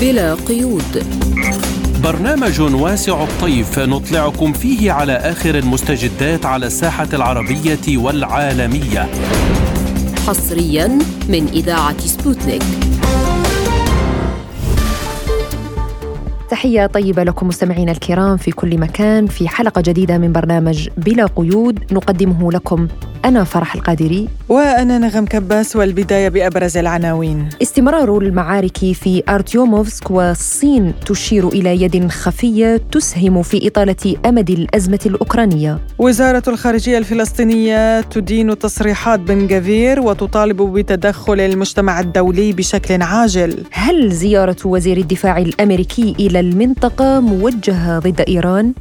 بلا قيود. برنامج واسع الطيف نطلعكم فيه على آخر المستجدات على الساحة العربية والعالمية. حصريا من إذاعة سبوتنيك. تحية طيبة لكم مستمعينا الكرام في كل مكان. في حلقة جديدة من برنامج بلا قيود نقدمه لكم أنا فرح القادري. وأنا نغم كباس والبداية بأبرز العناوين. استمرار المعارك في أرتيوموفسك والصين تشير إلى يد خفية تسهم في إطالة أمد الأزمة الأوكرانية. وزارة الخارجية الفلسطينية تدين تصريحات بن جافير وتطالب بتدخل المجتمع الدولي بشكل عاجل. هل زيارة وزير الدفاع الأمريكي إلى المنطقة موجهة ضد إيران؟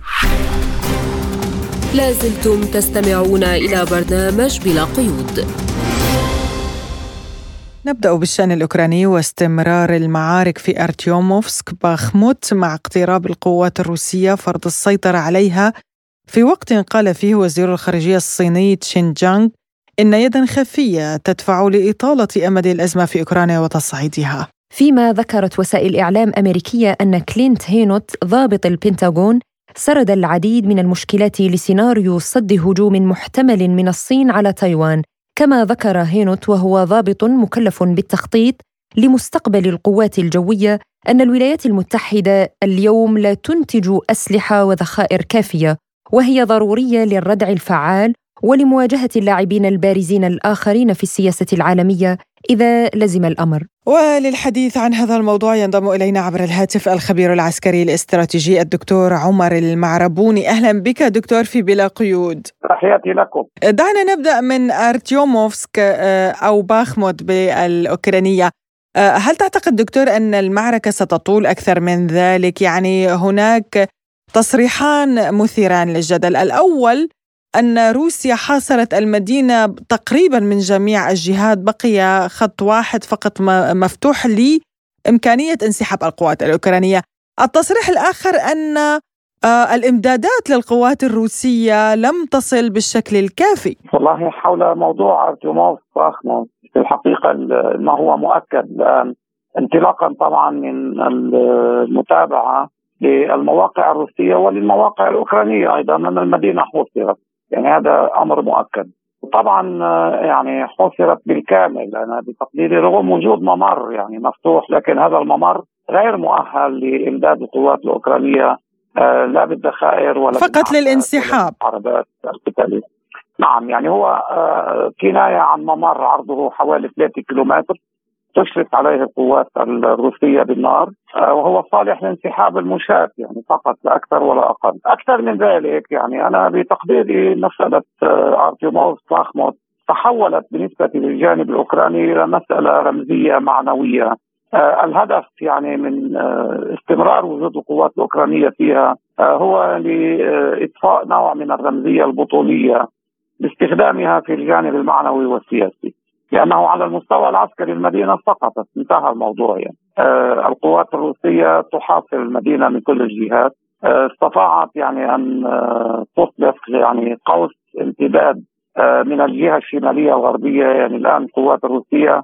لازلتم تستمعون إلى برنامج بلا قيود. نبدأ بالشأن الأوكراني واستمرار المعارك في أرتيوموفسك باخموت مع اقتراب القوات الروسية فرض السيطرة عليها. في وقت قال فيه وزير الخارجية الصيني تشين جانغ إن يدا خفية تدفع لإطالة أمد الأزمة في أوكرانيا وتصعيدها. فيما ذكرت وسائل إعلام أمريكية أن كلينت هينوت ضابط البنتاغون سرد العديد من المشكلات لسيناريو صد هجوم محتمل من الصين على تايوان كما ذكر هينوت وهو ضابط مكلف بالتخطيط لمستقبل القوات الجوية أن الولايات المتحدة اليوم لا تنتج أسلحة وذخائر كافية وهي ضرورية للردع الفعال ولمواجهة اللاعبين البارزين الآخرين في السياسة العالمية إذا لزم الأمر. وللحديث عن هذا الموضوع ينضم إلينا عبر الهاتف الخبير العسكري الاستراتيجي الدكتور عمر المعربوني أهلا بك دكتور في بلا قيود. تحياتي لكم. دعنا نبدأ من أرتيوموفسك آه، أو باخموت بالأوكرانية. آه، هل تعتقد دكتور أن المعركة ستطول أكثر من ذلك؟ يعني هناك تصريحان مثيران للجدل، الأول أن روسيا حاصرت المدينة تقريبا من جميع الجهات بقي خط واحد فقط مفتوح لإمكانية انسحاب القوات الأوكرانية. التصريح الآخر أن آه، الإمدادات للقوات الروسية لم تصل بالشكل الكافي. والله حول موضوع أرتيوموف وأخموف في الحقيقة ما هو مؤكد الآن. انطلاقا طبعا من المتابعة للمواقع الروسية وللمواقع الأوكرانية أيضا أن المدينة حوصرت. يعني هذا أمر مؤكد. طبعا آه، يعني حصرت بالكامل أنا بتقديري رغم وجود ممر يعني مفتوح لكن هذا الممر غير مؤهل لإمداد القوات الأوكرانية آه، لا بالذخائر ولا فقط للانسحاب. عربات القتالية. نعم يعني هو آه، كناية عن ممر عرضه حوالي 3 كيلومتر. تشرف عليه القوات الروسية بالنار آه، وهو صالح لانسحاب المشاة يعني فقط لا أكثر ولا أقل. أكثر من ذلك يعني أنا بتقديري مسألة آه، أرتيموف باخموت تحولت بالنسبة للجانب الأوكراني إلى مسألة رمزية معنوية. آه الهدف يعني من استمرار وجود القوات الأوكرانية فيها هو لإطفاء نوع من الرمزية البطولية باستخدامها في الجانب المعنوي والسياسي. لأنه على المستوى العسكري المدينة سقطت انتهى الموضوع يعني. آه القوات الروسية تحاصر المدينة من كل الجهات. آه استطاعت يعني أن آه تطلق يعني قوس امتداد من الجهة الشمالية الغربية. يعني الآن القوات الروسية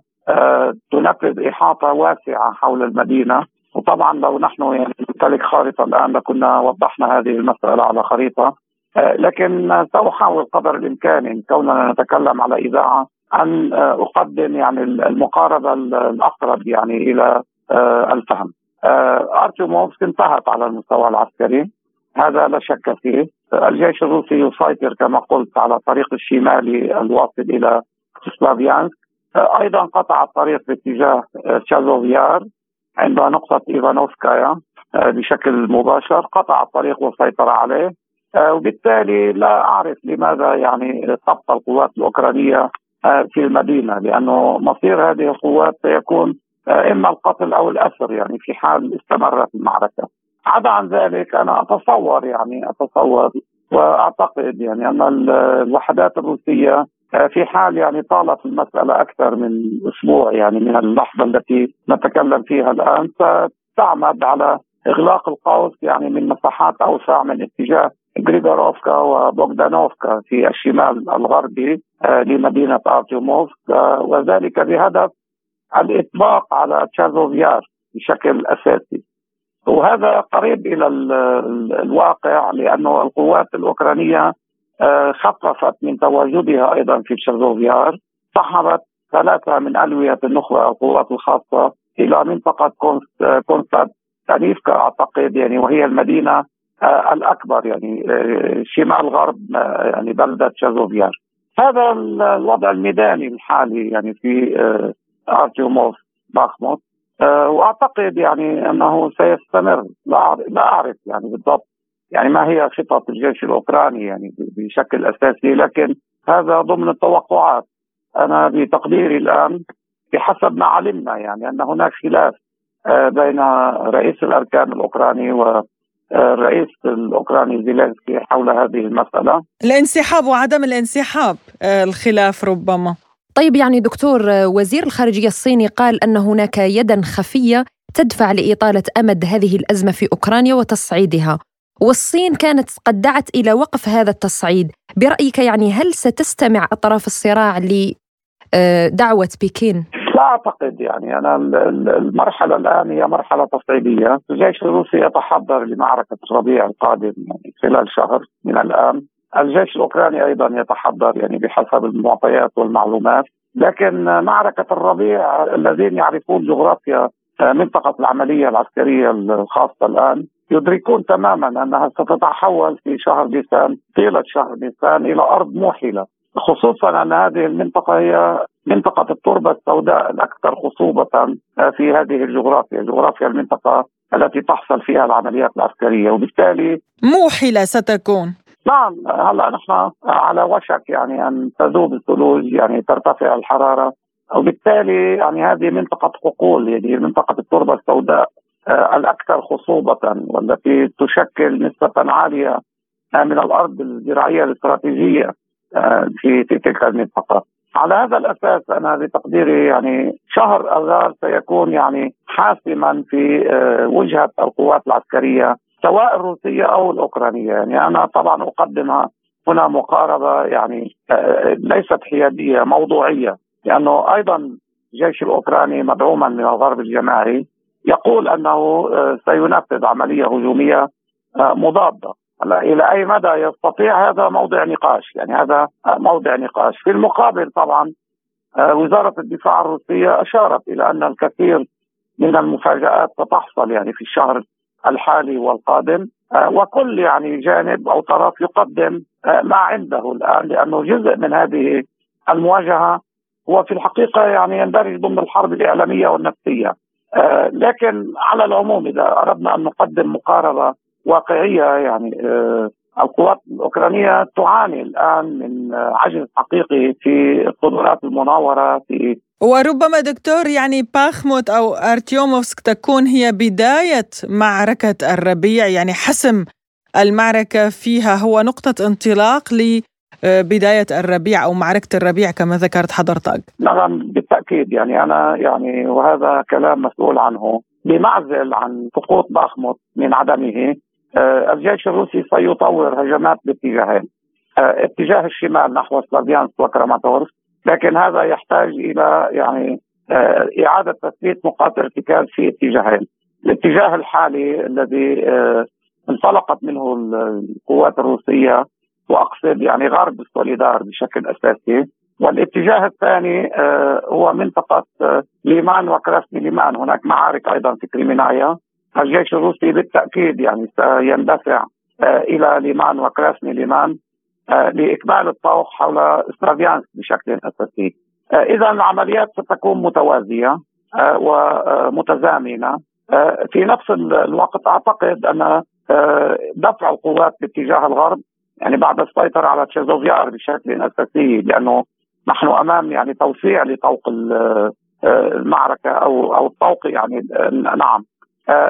تنفذ إحاطة واسعة حول المدينة. وطبعا لو نحن يعني نمتلك خارطة الآن لكنا وضحنا هذه المسألة على خريطة. لكن سأحاول قدر الإمكان كوننا نتكلم على إذاعة أن آه، أقدم يعني المقاربة الأقرب يعني إلى آه، الفهم. آه، ارتيموفسك انتهت على المستوى العسكري. هذا لا شك فيه. الجيش الروسي يسيطر كما قلت على الطريق الشمالي الواصل إلى سلافيانسك. أيضا قطع الطريق باتجاه تشازوفيار عند نقطة إيفانوفسكايا بشكل مباشر. قطع الطريق والسيطرة عليه. وبالتالي لا أعرف لماذا يعني تبقى القوات الأوكرانية في المدينة لأنه مصير هذه القوات سيكون آه، إما القتل أو الأسر يعني في حال استمرت المعركة. عدا عن ذلك أنا أتصور يعني أتصور وأعتقد يعني أن الوحدات الروسية آه، في حال يعني طالت المسألة أكثر من أسبوع يعني من اللحظة التي نتكلم فيها الآن ستعمد على إغلاق القوس يعني من مساحات أوسع من اتجاه غريغوروفكا وبوغدانوفكا في الشمال الغربي آه، لمدينة أرتيوموفسك آه، وذلك بهدف الإطباق على تشازوفيار بشكل أساسي. وهذا قريب إلى الواقع لأنه القوات الأوكرانية آه، خففت من تواجدها أيضا في تشيرزوفيار سحبت ثلاثة من ألوية النخبة القوات الخاصة إلى منطقة كونستانتينيفكا أعتقد يعني وهي المدينة آه، الأكبر يعني آه، شمال غرب يعني بلدة تشاسوف يار هذا الوضع الميداني الحالي يعني في أرتيوموف باخموت. وأعتقد يعني أنه سيستمر. لا أعرف يعني بالضبط يعني ما هي خطط الجيش الأوكراني يعني بشكل أساسي. لكن هذا ضمن التوقعات. أنا بتقديري الآن بحسب ما علمنا يعني أن هناك خلاف آه، بين رئيس الأركان الأوكراني والرئيس الأوكراني زيلينسكي حول هذه المسألة. الانسحاب وعدم الانسحاب آه، الخلاف ربما. طيب يعني دكتور آه، وزير الخارجية الصيني قال أن هناك يدا خفية تدفع لإطالة أمد هذه الأزمة في أوكرانيا وتصعيدها. والصين كانت قد دعت إلى وقف هذا التصعيد. برأيك يعني هل ستستمع أطراف الصراع لدعوه بكين؟ لا أعتقد يعني. أنا المرحلة الآن هي مرحلة تصعيدية، الجيش الروسي يتحضر لمعركة الربيع القادم يعني خلال شهر من الآن، الجيش الأوكراني أيضا يتحضر يعني بحسب المعطيات والمعلومات، لكن معركة الربيع الذين يعرفون جغرافيا منطقة العملية العسكرية الخاصة الآن يدركون تماما أنها ستتحول في شهر نيسان طيلة شهر نيسان إلى أرض موحله خصوصا ان هذه المنطقة هي منطقة التربة السوداء الأكثر خصوبة في هذه الجغرافيا، جغرافيا المنطقة التي تحصل فيها العمليات العسكرية وبالتالي موحلة ستكون. نعم هلا نحن على وشك يعني أن تذوب الثلوج يعني ترتفع الحرارة وبالتالي يعني هذه منطقة حقول يعني منطقة التربة السوداء آه، الأكثر خصوبة والتي تشكل نسبة عالية من الأرض الزراعية الاستراتيجية. في تلك المنطقة. على هذا الأساس أنا بتقديري يعني شهر اذار سيكون يعني حاسما في وجهة القوات العسكرية سواء الروسية أو الأوكرانية، يعني أنا طبعا أقدم هنا مقاربة يعني ليست حيادية موضوعية لأنه أيضا الجيش الأوكراني مدعوما من الغرب الجماعي يقول أنه آه، سينفذ عملية هجومية آه، مضادة إلى أي مدى يستطيع؟ هذا موضع نقاش يعني هذا موضع نقاش. في المقابل طبعا آه، وزارة الدفاع الروسية أشارت إلى أن الكثير من المفاجآت ستحصل يعني في الشهر الحالي والقادم وكل يعني جانب أو طرف يقدم ما عنده الآن لأنه جزء من هذه المواجهة هو في الحقيقة يعني يندرج ضمن الحرب الإعلامية والنفسية. آه، لكن على العموم إذا أردنا أن نقدم مقاربة واقعية يعني آه، القوات الأوكرانية تعاني الآن من عجز حقيقي في القدرات المناورة في وربما دكتور يعني باخموت أو أرتيوموفسك تكون هي بداية معركة الربيع يعني حسم المعركة فيها هو نقطة انطلاق بداية الربيع أو معركة الربيع كما ذكرت حضرتك. نعم بالتأكيد. يعني أنا يعني وهذا كلام مسؤول عنه بمعزل عن سقوط باخموت من عدمه. آه، الجيش الروسي سيطور هجمات باتجاهين آه، اتجاه الشمال نحو سلافيانسك وكراماتورسك لكن هذا يحتاج إلى يعني آه، إعادة تثبيت نقاط ارتكاز في اتجاهين. الاتجاه الحالي الذي انطلقت منه القوات الروسية وأقصد يعني غرب سوليدار بشكل أساسي. والاتجاه الثاني آه، هو منطقة آه، ليمان وكراسني ليمان هناك معارك أيضا في كريمينايا. الجيش الروسي بالتأكيد يعني سيندفع آه، إلى ليمان وكراسني ليمان لإكمال الطوق حول سلافيانسك بشكل أساسي. إذا العمليات ستكون متوازية ومتزامنة. في نفس الوقت أعتقد أن دفع القوات باتجاه الغرب يعني بعد السيطرة على تشاسوف يار بشكل أساسي لأنه نحن أمام يعني توسيع لطوق آه، المعركة أو أو الطوق يعني آه، نعم. آه،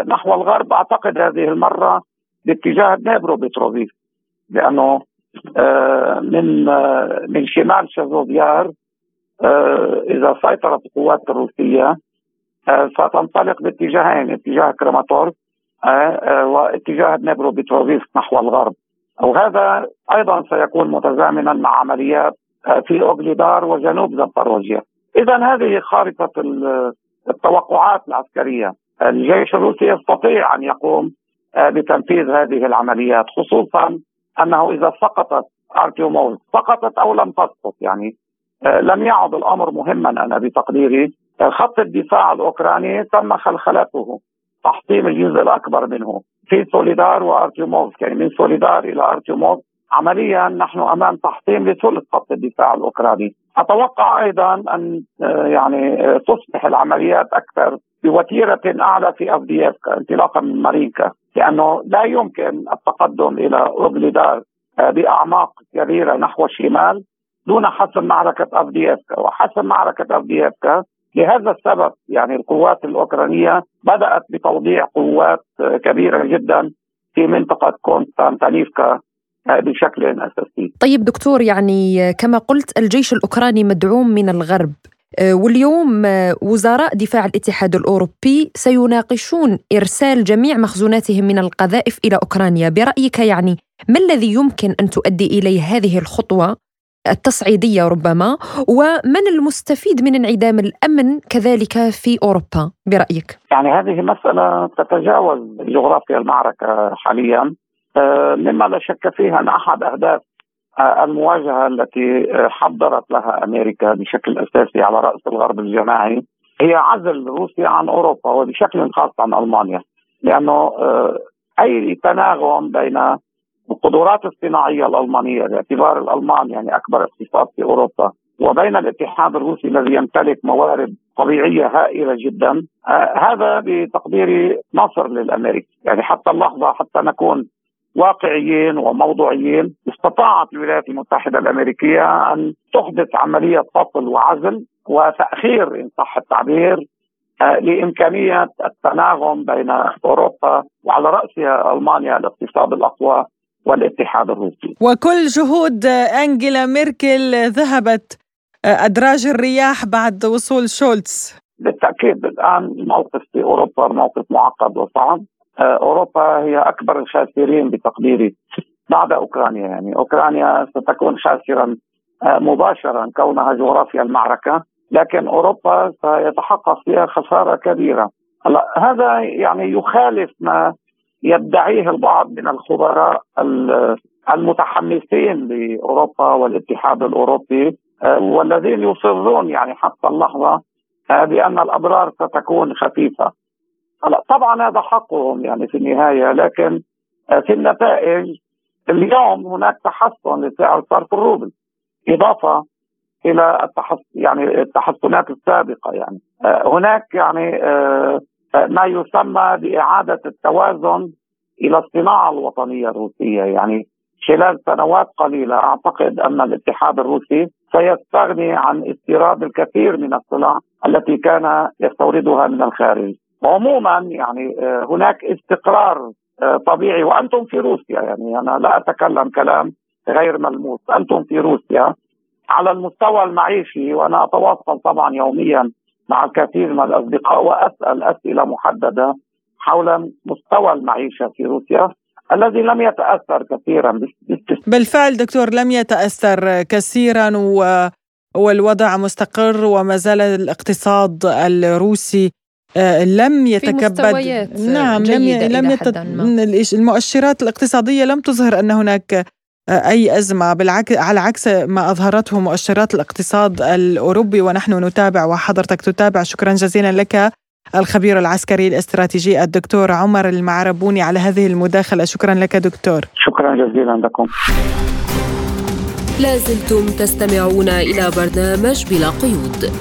نحو الغرب. أعتقد هذه المرة باتجاه دنيبروبيتروفسك لأنه من من شمال تشاسوف يار إذا سيطرت القوات الروسية ستنطلق باتجاهين اتجاه كراماتورسك واتجاه دنيبروبيتروفسك نحو الغرب. وهذا أيضا سيكون متزامنا مع عمليات آه، في أوغليدار وجنوب زابوروجيا. اذا هذه خارطة التوقعات العسكرية. الجيش الروسي يستطيع أن يقوم آه، بتنفيذ هذه العمليات خصوصا أنه إذا سقطت ارتيوموف سقطت أو لم تسقط يعني آه، لم يعد الأمر مهما أنا بتقديري. خط الدفاع الأوكراني تم خلخلته تحطيم الجزء الأكبر منه في سوليدار وارتيوموف يعني من سوليدار إلى ارتيوموف عمليا نحن أمام تحطيم لثلث خط الدفاع الأوكراني. أتوقع أيضا أن آه، يعني تصبح العمليات أكثر بوتيرة أعلى في افديفكا انطلاقا من مارينكا لأنه لا يمكن التقدم إلى أوغليدار آه، بأعماق كبيرة نحو الشمال دون حسم معركة افديفكا وحسم معركة افديفكا لهذا السبب يعني القوات الأوكرانية بدأت بتوضيع قوات كبيرة جدا في منطقة كونستانتينيفكا بشكل أساسي. طيب دكتور يعني كما قلت الجيش الأوكراني مدعوم من الغرب آه، واليوم آه، وزراء دفاع الاتحاد الأوروبي سيناقشون إرسال جميع مخزوناتهم من القذائف إلى أوكرانيا، برأيك يعني ما الذي يمكن أن تؤدي إليه هذه الخطوة التصعيدية ربما ومن المستفيد من انعدام الأمن كذلك في أوروبا؟ برأيك؟ يعني هذه مسألة تتجاوز جغرافيا المعركة حاليا. آه، مما لا شك فيه أن أحد أهداف آه، المواجهة التي آه، حضرت لها أمريكا بشكل أساسي على رأس الغرب الجماعي هي عزل روسيا عن أوروبا وبشكل خاص عن ألمانيا لأنه أي تناغم بين القدرات الصناعية الألمانية باعتبار الألمان يعني أكبر اقتصاد في أوروبا وبين الاتحاد الروسي الذي يمتلك موارد طبيعية هائلة جدا هذا بتقديري نصر للامريكي يعني حتى اللحظة حتى نكون واقعيين وموضوعيين استطاعت الولايات المتحدة الأمريكية أن تحدث عملية فصل وعزل وتأخير إن صح التعبير آه، لإمكانية التناغم بين أوروبا وعلى رأسها ألمانيا الاقتصاد الأقوى والاتحاد الروسي. وكل جهود أنجيلا ميركل ذهبت آه، أدراج الرياح بعد وصول شولتز. بالتأكيد الآن الموقف في أوروبا موقف معقد وصعب أوروبا هي أكبر الخاسرين بتقديري بعد أوكرانيا. يعني أوكرانيا ستكون خاسرا آه، مباشرا كونها جغرافيا المعركة لكن أوروبا سيتحقق فيها خسارة كبيرة. هلا هذا يعني يخالف ما يدعيه البعض من الخبراء المتحمسين لأوروبا والاتحاد الأوروبي آه، والذين يصرون يعني حتى اللحظة بأن الاضرار ستكون خفيفة. هلا طبعا هذا حقهم يعني في النهاية لكن آه، في النتائج اليوم هناك تحسن لسعر صرف الروبل إضافة إلى التحس يعني التحسنات السابقة يعني. آه، هناك يعني آه، ما يسمى بإعادة التوازن إلى الصناعة الوطنية الروسية. يعني خلال سنوات قليلة أعتقد أن الاتحاد الروسي سيستغني عن استيراد الكثير من السلع التي كان يستوردها من الخارج. عموما يعني آه، هناك استقرار آه، طبيعي. وأنتم في روسيا يعني أنا لا أتكلم كلام غير ملموس. أنتم في روسيا. على المستوى المعيشي وأنا أتواصل طبعا يوميا مع الكثير من الأصدقاء وأسأل أسئلة محددة حول مستوى المعيشة في روسيا الذي لم يتأثر كثيرا. بالفعل دكتور لم يتأثر كثيرا و والوضع مستقر وما زال الاقتصاد الروسي لم يتكبد نعم لم لم يتت... المؤشرات الاقتصادية لم تظهر أن هناك آه، أي أزمة بالعكس على عكس ما أظهرته مؤشرات الاقتصاد الأوروبي ونحن نتابع وحضرتك تتابع. شكرا جزيلا لك الخبير العسكري الاستراتيجي الدكتور عمر المعربوني على هذه المداخلة. شكرا لك دكتور. شكرا جزيلا لكم. لازلتم تستمعون إلى برنامج بلا قيود.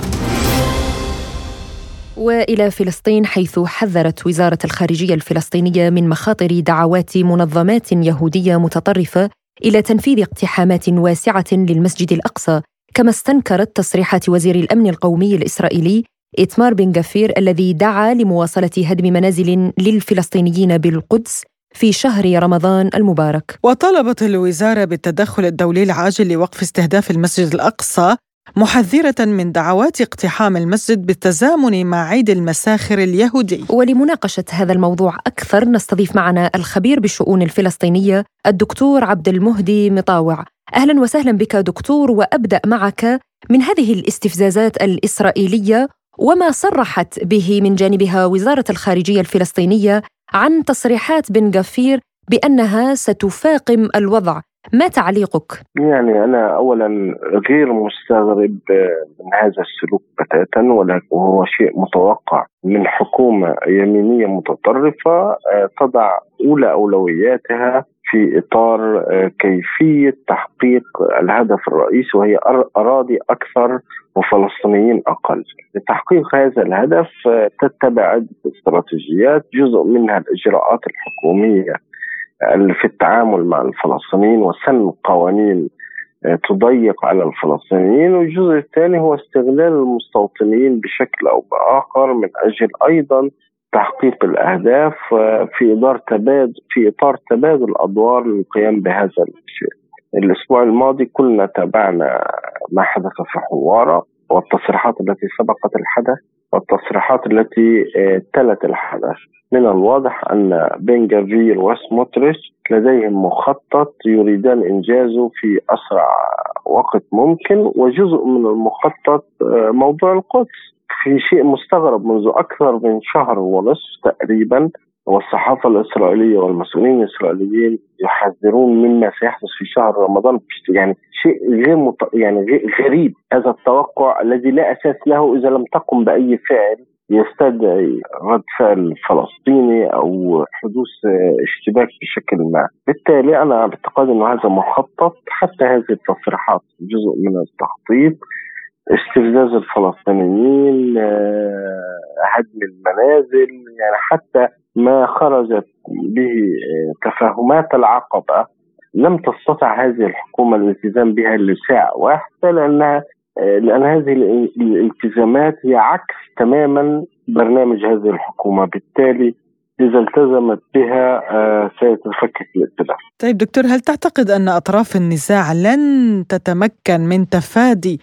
وإلى فلسطين حيث حذرت وزارة الخارجية الفلسطينية من مخاطر دعوات منظمات يهودية متطرفة إلى تنفيذ اقتحامات واسعة للمسجد الأقصى كما استنكرت تصريحات وزير الأمن القومي الإسرائيلي إتمار بن غفير الذي دعا لمواصلة هدم منازل للفلسطينيين بالقدس في شهر رمضان المبارك. وطلبت الوزارة بالتدخل الدولي العاجل لوقف استهداف المسجد الأقصى محذرة من دعوات اقتحام المسجد بالتزامن مع عيد المساخر اليهودي. ولمناقشة هذا الموضوع أكثر نستضيف معنا الخبير بالشؤون الفلسطينية الدكتور عبد المهدي مطاوع. أهلا وسهلا بك دكتور وأبدأ معك من هذه الاستفزازات الإسرائيلية وما صرحت به من جانبها وزارة الخارجية الفلسطينية عن تصريحات بن غفير بأنها ستفاقم الوضع. ما تعليقك؟ يعني أنا أولا غير مستغرب من هذا السلوك بتاتا وهو شيء متوقع. من حكومة يمينية متطرفة آه، تضع أولى أولوياتها في إطار آه، كيفية تحقيق الهدف الرئيسي وهي أراضي أكثر وفلسطينيين أقل. لتحقيق هذا الهدف آه، تتبع عدة استراتيجيات جزء منها الإجراءات الحكومية. في التعامل مع الفلسطينيين وسن قوانين آه، تضيق على الفلسطينيين والجزء الثاني هو استغلال المستوطنين بشكل أو بآخر من أجل أيضا تحقيق الأهداف آه، في إطار تبادل في إطار تبادل الادوار للقيام بهذا الشيء. الأسبوع الماضي كلنا تابعنا ما حدث في حوارة والتصريحات التي سبقت الحدث والتصريحات التي آه، تلت الحدث. من الواضح أن بن جافير وسموتريش لديهم مخطط يريدان إنجازه في أسرع وقت ممكن وجزء من المخطط آه، موضوع القدس. في شيء مستغرب منذ أكثر من شهر ونصف تقريبا والصحافة الإسرائيلية والمسؤولين الإسرائيليين يحذرون مما سيحدث في شهر رمضان. يعني شيء غير مط... يعني غريب هذا التوقع الذي لا أساس له إذا لم تقم بأي فعل يستدعي رد فعل فلسطيني أو حدوث اشتباك بشكل ما، بالتالي أنا أعتقد انه هذا مخطط حتى هذه التصريحات جزء من التخطيط. استفزاز الفلسطينيين آه، هدم المنازل يعني حتى ما خرجت به آه، تفاهمات العقبة لم تستطع هذه الحكومة الالتزام بها لساعة واحدة لانها آه، لأن هذه الالتزامات هي عكس تماما برنامج هذه الحكومة بالتالي إذا التزمت بها سيتفكك الائتلاف. طيب دكتور هل تعتقد أن أطراف النزاع لن تتمكن من تفادي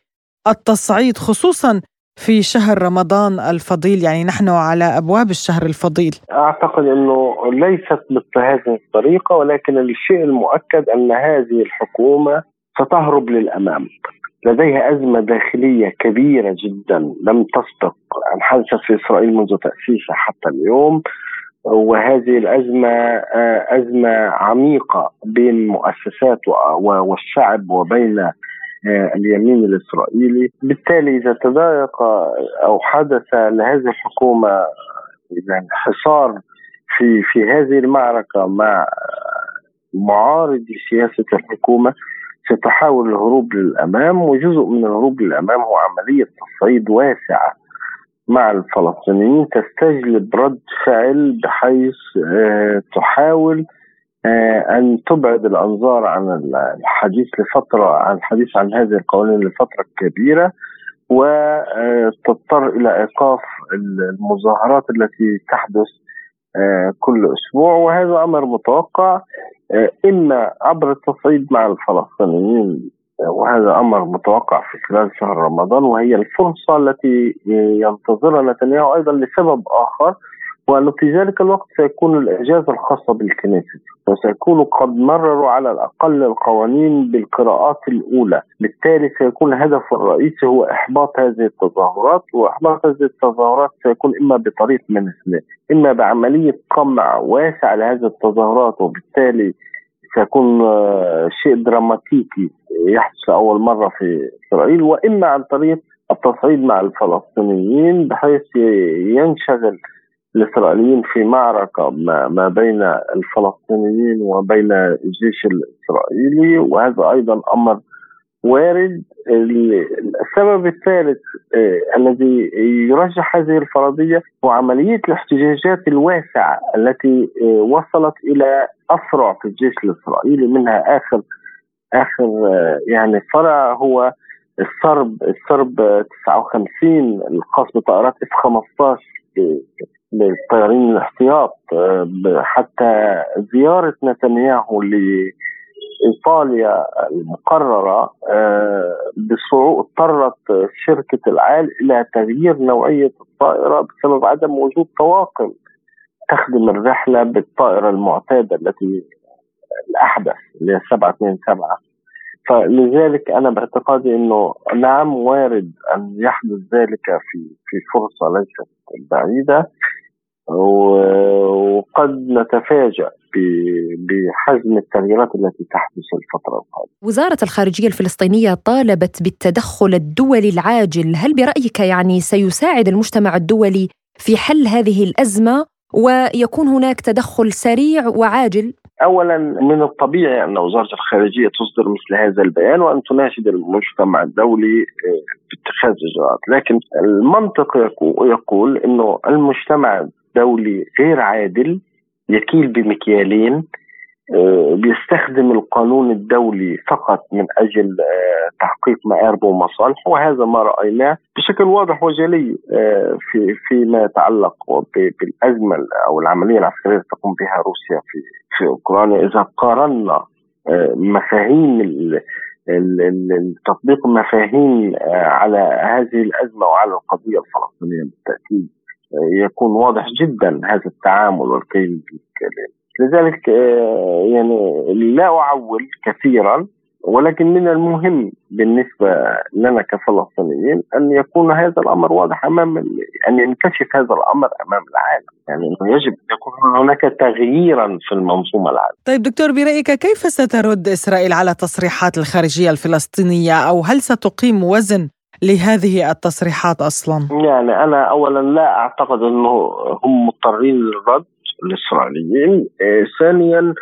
التصعيد خصوصا في شهر رمضان الفضيل يعني نحن على أبواب الشهر الفضيل. أعتقد إنه ليست بهذه الطريقة ولكن الشيء المؤكد أن هذه الحكومة ستهرب للأمام. لديها أزمة داخلية كبيرة جدا لم تسبق ان حدثت في إسرائيل منذ تأسيسها حتى اليوم. وهذه الأزمة آه، أزمة عميقة بين مؤسسات والشعب وبين اليمين الإسرائيلي، بالتالي إذا تضايق أو حدث لهذه الحكومة يعني حصار في في هذه المعركة مع معارض سياسه الحكومة ستحاول الهروب للأمام وجزء من الهروب للأمام هو عملية تصعيد واسعة مع الفلسطينيين تستجلب رد فعل بحيث آه، تحاول آه، أن تبعد الأنظار عن الحديث لفترة عن الحديث عن هذه القوانين لفترة كبيرة وتضطر إلى إيقاف المظاهرات التي تحدث آه، كل أسبوع وهذا أمر متوقع آه، إما عبر التصعيد مع الفلسطينيين وهذا أمر متوقع في خلال شهر رمضان وهي الفرصة التي ينتظرها نتنياهو أيضا لسبب آخر وأنه في ذلك الوقت سيكون الإجازة الخاصة بالكنيسة وسيكونوا قد مرروا على الأقل القوانين بالقراءات الأولى. بالتالي سيكون الهدف الرئيسي هو إحباط هذه التظاهرات وإحباط هذه التظاهرات سيكون إما بطريق من اثنين إما بعملية قمع واسع لهذه التظاهرات وبالتالي سيكون آه، شيء دراماتيكي يحدث لأول مرة في إسرائيل وإما عن طريق التصعيد مع الفلسطينيين بحيث ينشغل الإسرائيليين في معركة ما, بين الفلسطينيين وبين الجيش الإسرائيلي وهذا أيضا أمر وارد. السبب الثالث آه الذي يرجح هذه الفرضية هو عملية الاحتجاجات الواسعة التي آه وصلت إلى أفرع في الجيش الإسرائيلي. منها آخر آخر آه يعني فرع هو السرب السرب 59 الخاص بطائرات إف 15 للطيارين الاحتياط آه، حتى زيارة نتنياهو لإيطاليا المقررة آه، بصعود اضطرت شركة العال إلى تغيير نوعية الطائرة بسبب عدم وجود طواقم تخدم الرحلة بالطائرة المعتادة التي الأحدث اللي هي 727 فلذلك أنا باعتقادي إنه نعم وارد أن يحدث ذلك في في فرصة ليست بعيدة وقد نتفاجأ بحجم التغييرات التي تحدث الفترة القادمة. وزارة الخارجية الفلسطينية طالبت بالتدخل الدولي العاجل. هل برأيك يعني سيساعد المجتمع الدولي في حل هذه الأزمة؟ ويكون هناك تدخل سريع وعاجل؟ اولا من الطبيعي أن وزارة الخارجية تصدر مثل هذا البيان وأن تناشد المجتمع الدولي باتخاذ إجراءات، لكن المنطق يقول إنه المجتمع الدولي غير عادل يكيل بمكيالين آه، بيستخدم القانون الدولي فقط من أجل آه، تحقيق مآربه ومصالحه وهذا ما رأيناه بشكل واضح وجلي آه، في فيما يتعلق بالأزمة أو العملية العسكرية التي تقوم بها روسيا في في أوكرانيا. إذا قارنا مفاهيم تطبيق المفاهيم على هذه الأزمة وعلى القضية الفلسطينية بالتأكيد يكون واضح جدا هذا التعامل والكيل لذلك آه، يعني لا أعول كثيرا ولكن من المهم بالنسبة لنا كفلسطينيين أن يكون هذا الأمر واضح أمام أن ينكشف هذا الأمر أمام العالم، يعني إنه يجب أن يكون هناك تغييرا في المنظومة العالمية. طيب دكتور برأيك كيف سترد إسرائيل على تصريحات الخارجية الفلسطينية أو هل ستقيم وزن لهذه التصريحات أصلا؟ يعني أنا اولا لا أعتقد إنه هم مضطرين للرد الإسرائيليين، آه، ثانيا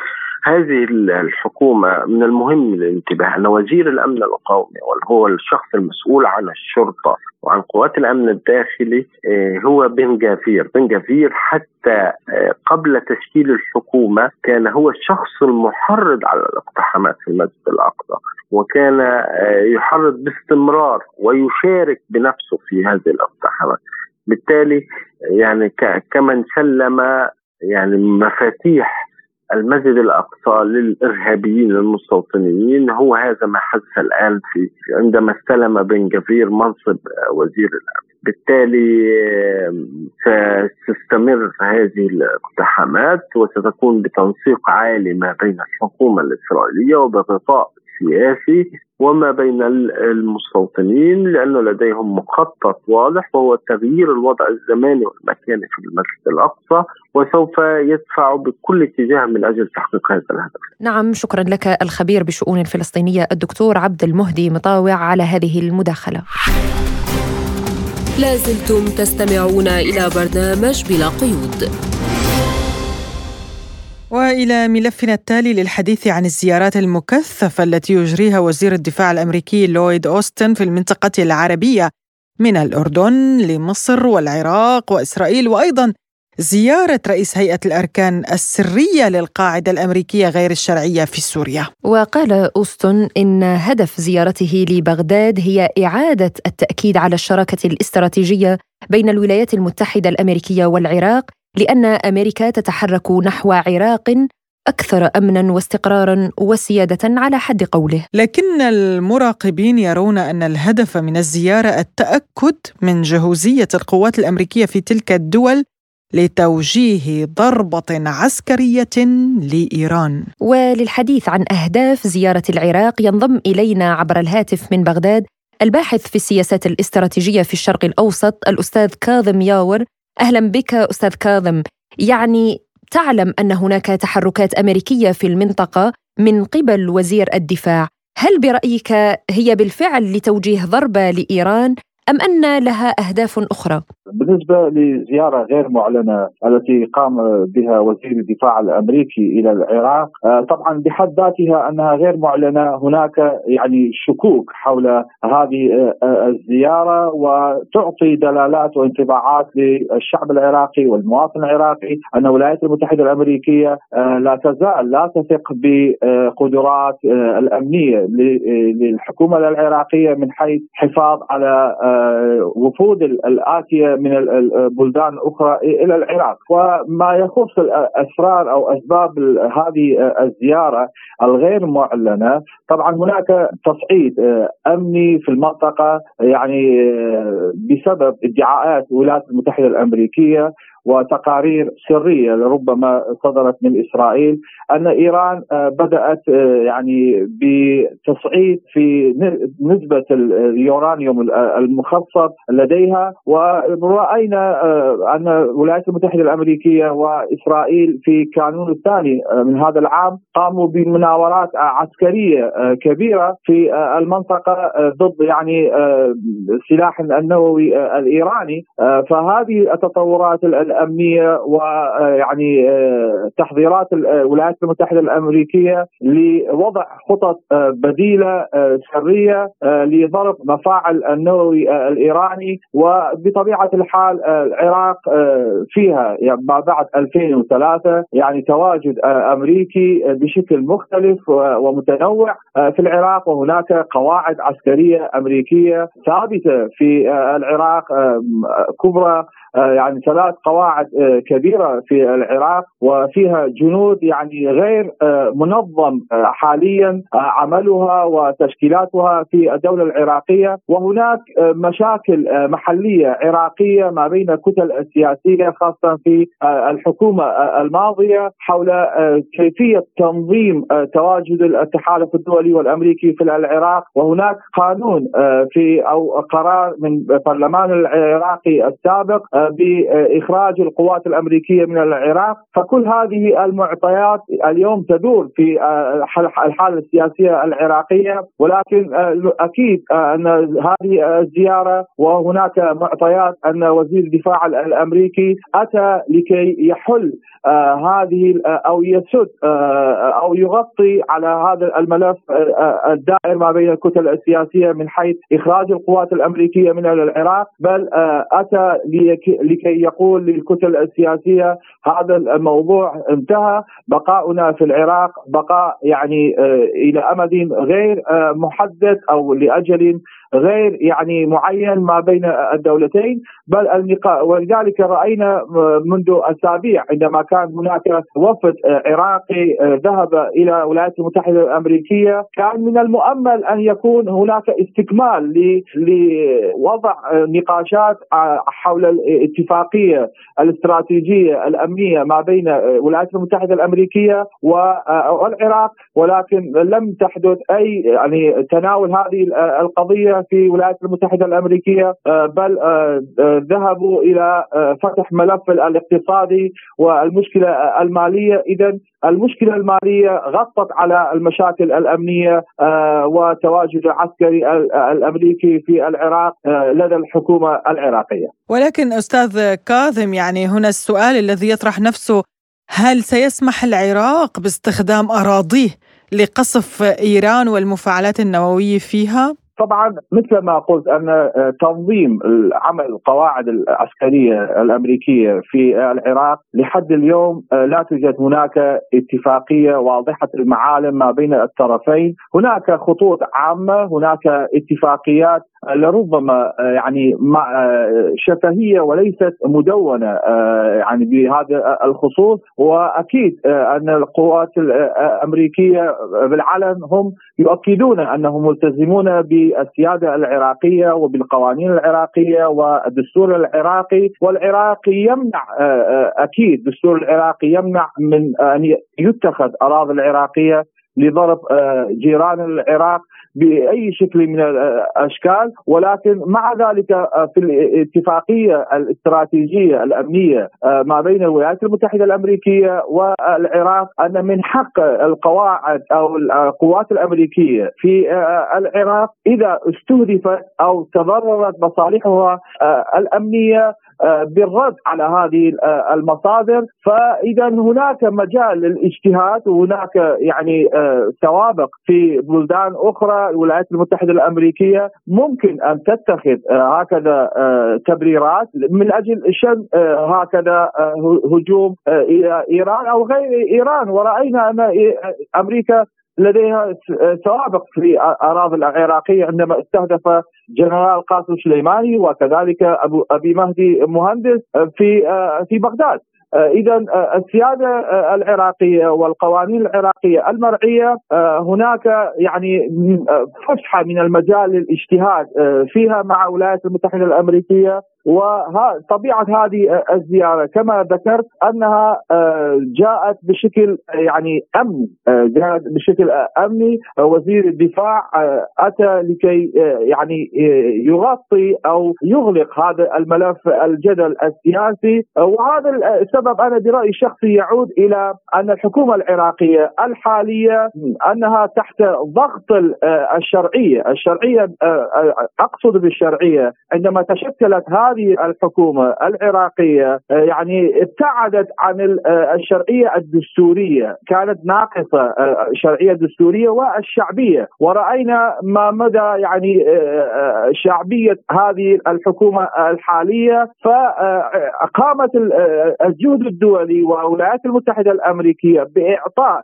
هذه الحكومة من المهم الانتباه أن وزير الأمن القومي وهو الشخص المسؤول عن الشرطة وعن قوات الأمن الداخلي آه، هو بن جافير. بن جافير حتى آه، قبل تشكيل الحكومة كان هو الشخص المحرض على الاقتحامات في المسجد الأقصى وكان يحرض باستمرار ويشارك بنفسه في هذه الاقتحامات. بالتالي يعني كمن سلم يعني مفاتيح المسجد الأقصى للإرهابيين المستوطنين. هو هذا ما حدث الآن في عندما استلم بن جفير منصب وزير الأمن. بالتالي ستستمر هذه الاقتحامات وستكون بتنسيق عالي ما بين الحكومة الإسرائيلية وبغطاء سياسي وما بين المستوطنين لأنه لديهم مخطط واضح وهو تغيير الوضع الزماني والمكاني في المسجد الأقصى وسوف يدفع بكل اتجاه من أجل تحقيق هذا الهدف. نعم شكرا لك الخبير بالشؤون الفلسطينية الدكتور عبد المهدي مطاوع على هذه المداخلة. لازلتم تستمعون إلى برنامج بلا قيود. وإلى ملفنا التالي للحديث عن الزيارات المكثفة التي يجريها وزير الدفاع الأمريكي لويد أوستن في المنطقة العربية من الأردن لمصر والعراق وإسرائيل وأيضا زيارة رئيس هيئة الأركان السرية للقاعدة الأمريكية غير الشرعية في سوريا. وقال أوستن إن هدف زيارته لبغداد هي إعادة التأكيد على الشراكة الاستراتيجية بين الولايات المتحدة الأمريكية والعراق لأن أمريكا تتحرك نحو عراق أكثر امنا واستقرارا وسيادة على حد قوله. لكن المراقبين يرون أن الهدف من الزيارة التأكد من جهوزية القوات الأمريكية في تلك الدول لتوجيه ضربة عسكرية لإيران. وللحديث عن أهداف زيارة العراق ينضم إلينا عبر الهاتف من بغداد الباحث في السياسات الاستراتيجية في الشرق الأوسط الأستاذ كاظم ياور أهلا بك أستاذ كاظم. يعني تعلم أن هناك تحركات أمريكية في المنطقة من قبل وزير الدفاع. هل برأيك هي بالفعل لتوجيه ضربة لإيران أم أن لها أهداف أخرى؟ بالنسبة لزيارة غير معلنة التي قام بها وزير الدفاع الأمريكي إلى العراق آه، طبعا بحد ذاتها أنها غير معلنة هناك يعني شكوك حول هذه آه، آه، الزيارة وتعطي دلالات وانطباعات للشعب العراقي والمواطن العراقي أن الولايات المتحدة الأمريكية لا تزال لا تثق بقدرات الأمنية للحكومة العراقية من حيث حفاظ على وفود الآتية من البلدان الاخرى إلى العراق. وما يخص الأسرار أو أسباب هذه الزيارة الغير معلنة طبعا هناك تصعيد أمني في المنطقة يعني بسبب ادعاءات الولايات المتحدة الأمريكية وتقارير سرية ربما صدرت من إسرائيل أن إيران بدأت يعني بتصعيد في نسبة اليورانيوم المخصب لديها ورأينا أن الولايات المتحدة الأمريكية وإسرائيل في كانون الثاني من هذا العام قاموا بمناورات عسكرية كبيرة في المنطقة ضد يعني السلاح النووي الإيراني. فهذه التطورات الأمنية ويعني تحضيرات الولايات المتحدة الأمريكية لوضع خطط بديلة سرية لضرب مفاعل النووي الإيراني وبطبيعة الحال العراق فيها يعني ما بعد 2003 يعني تواجد أمريكي بشكل مختلف ومتنوع في العراق وهناك قواعد عسكرية أمريكية ثابتة في العراق كبرى آه، يعني ثلاث قواعد آه، كبيرة في العراق وفيها جنود يعني غير آه، منظم حاليا عملها وتشكيلاتها في الدولة العراقية. وهناك مشاكل محلية عراقية ما بين الكتل السياسية خاصة في الحكومة الماضية حول كيفية تنظيم تواجد التحالف الدولي والامريكي في العراق. وهناك قانون في أو قرار من البرلمان العراقي السابق بإخراج القوات الأمريكية من العراق. فكل هذه المعطيات اليوم تدور في آه، الحالة السياسية العراقية. ولكن آه، أكيد آه، أن هذه الزيارة وهناك معطيات أن وزير الدفاع الأمريكي أتى لكي يحل هذه أو يسد أو يغطي على هذا الملف الدائر ما بين الكتل السياسية من حيث إخراج القوات الأمريكية من العراق. بل أتى لكي يقول للكتل السياسية هذا الموضوع انتهى. بقاؤنا في العراق بقاء يعني آه، إلى أمد غير آه، محدد أو لأجل غير يعني معين ما بين الدولتين بل النقاء ولذلك رأينا منذ أسابيع عندما كان هناك وفد عراقي ذهب إلى الولايات المتحدة الأمريكية. كان من المؤمل أن يكون هناك استكمال لوضع نقاشات حول الاتفاقية الاستراتيجية الأمنية ما بين الولايات المتحدة الأمريكية والعراق. ولكن لم تحدث أي يعني تناول هذه القضية في الولايات المتحدة الأمريكية آه، بل آه، آه، ذهبوا إلى فتح ملف الاقتصادي والمشكلة المالية اذا المشكلة المالية غطت على المشاكل الأمنية وتواجد العسكري الأمريكي في العراق لدى الحكومة العراقية. ولكن أستاذ كاظم يعني هنا السؤال الذي يطرح نفسه هل سيسمح العراق باستخدام أراضيه لقصف إيران والمفاعلات النووية فيها؟ طبعا مثل ما قلت أن آه، تنظيم عمل القواعد العسكرية الأمريكية في العراق لحد اليوم آه، لا توجد هناك اتفاقية واضحة المعالم ما بين الطرفين، هناك خطوط عامة، هناك اتفاقيات لربما آه، يعني مع شفهية وليست مدونة يعني بهذا الخصوص. وأكيد أن القوات الأمريكية بالعلن هم يؤكدون أنهم ملتزمون بالسيادة العراقية وبالقوانين العراقية والدستور العراقي. والعراق يمنع آه، آه، أكيد الدستور العراقي يمنع من أن يتخذ أراضي العراقية لضرب آه، جيران العراق بأي شكل من الأشكال ولكن مع ذلك آه، في الاتفاقية الاستراتيجية الأمنية آه، ما بين الولايات المتحدة الأمريكية والعراق أن من حق القواعد أو القوات الأمريكية في العراق إذا استهدفت أو تضررت مصالحها الأمنية بالرد على هذه آه، المصادر. فاذا هناك مجال للاجتهاد وهناك يعني آه، سوابق في بلدان أخرى الولايات المتحدة الأمريكية ممكن أن تتخذ هكذا تبريرات من أجل شن هكذا هجوم إلى إيران أو غير إيران. ورأينا أن أمريكا لديها سوابق في أراضي العراقية عندما استهدف جنرال قاسم سليماني وكذلك ابو أبي مهدي مهندس في في بغداد. اذا السيادة العراقية والقوانين العراقية المرعية هناك يعني فسحة من المجال للاجتهاد فيها مع الولايات المتحدة الأمريكية. وطبيعه هذه الزيارة كما ذكرت أنها آه، جاءت بشكل يعني أمني آه، جاءت بشكل أمني. وزير الدفاع آه، أتى لكي يعني يغطي أو يغلق هذا الملف الجدل السياسي. وهذا السبب أنا برأيي الشخصي يعود إلى أن الحكومة العراقية الحالية أنها تحت ضغط الشرعية، الشرعية أقصد بالشرعية عندما تشكلت هذه هذه الحكومة العراقية آه، يعني ابتعدت عن آه، الشرعية الدستورية، كانت ناقصة آه، الشرعية الدستورية والشعبية، ورأينا ما مدى يعني شعبية هذه الحكومة الحالية. فقامت الجهد الدولي والولايات المتحدة الأمريكية بإعطاء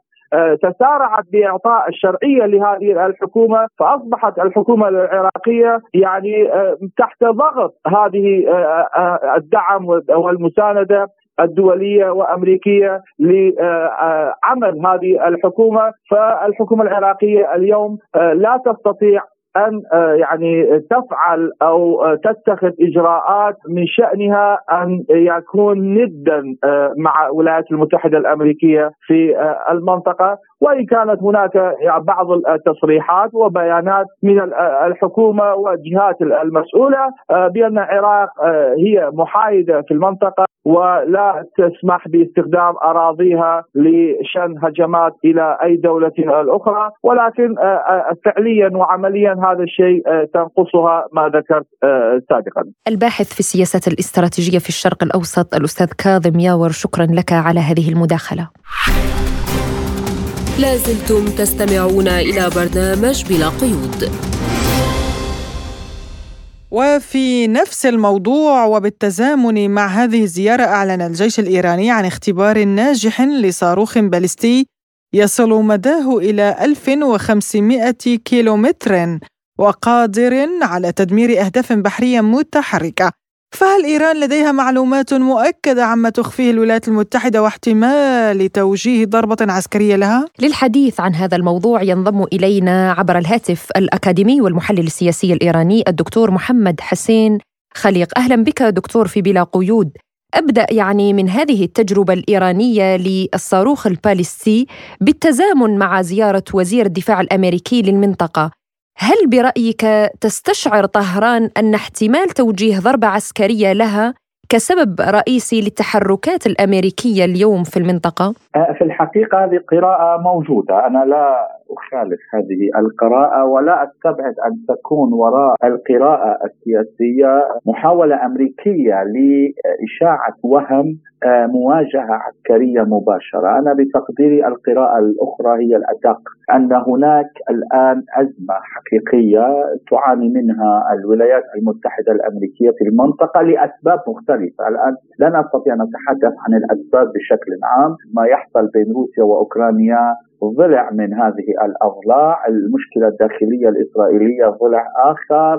تسارعت بإعطاء الشرعية لهذه الحكومة فأصبحت الحكومة العراقية يعني آه، تحت ضغط هذه آه، الدعم والمساندة الدولية وأمريكية لعمل هذه الحكومة فالحكومة العراقية اليوم لا تستطيع أن آه، يعني تفعل أو آه، تتخذ إجراءات من شأنها أن يكون ندا آه، مع الولايات المتحدة الأمريكية في المنطقة. وإن كانت هناك بعض التصريحات وبيانات من الحكومة والجهات المسؤولة بأن العراق هي محايدة في المنطقة ولا تسمح باستخدام أراضيها لشن هجمات إلى أي دولة أخرى ولكن فعليا وعمليا هذا الشيء تنقصها ما ذكرت سابقا. الباحث في السياسات الاستراتيجية في الشرق الأوسط الأستاذ كاظم ياور شكرا لك على هذه المداخلة. لازلتم تستمعون إلى برنامج بلا قيود. وفي نفس الموضوع وبالتزامن مع هذه الزيارة أعلن الجيش الإيراني عن اختبار ناجح لصاروخ باليستي يصل مداه إلى 1500 كيلومتر وقادر على تدمير أهداف بحرية متحركة. فهل إيران لديها معلومات مؤكدة عما تخفيه الولايات المتحدة واحتمال توجيه ضربة عسكرية لها؟ للحديث عن هذا الموضوع ينضم إلينا عبر الهاتف الأكاديمي والمحلل السياسي الإيراني الدكتور محمد حسين خليق. أهلا بك دكتور في بلا قيود. أبدأ يعني من هذه التجربة الإيرانية للصاروخ الباليستي بالتزامن مع زيارة وزير الدفاع الأمريكي للمنطقة. هل برأيك تستشعر طهران أن احتمال توجيه ضربة عسكرية لها كسبب رئيسي للتحركات الأمريكية اليوم في المنطقة؟ أه، في الحقيقة هذه قراءة موجودة، أنا لا أخالف هذه القراءة ولا أستبعد أن تكون وراء القراءة السياسية محاولة أمريكية لإشاعة وهم أه، مواجهة عسكرية مباشرة، أنا بتقديري القراءة الأخرى هي الأدق أن هناك الآن أزمة حقيقية تعاني منها الولايات المتحدة الأمريكية في المنطقة لأسباب مختلفة، الآن لا نستطيع أن نتحدث عن الأسباب بشكل عام، ما يحصل بين روسيا وأوكرانيا ضلع من هذه الأضلاع، المشكلة الداخلية الإسرائيلية ضلع آخر،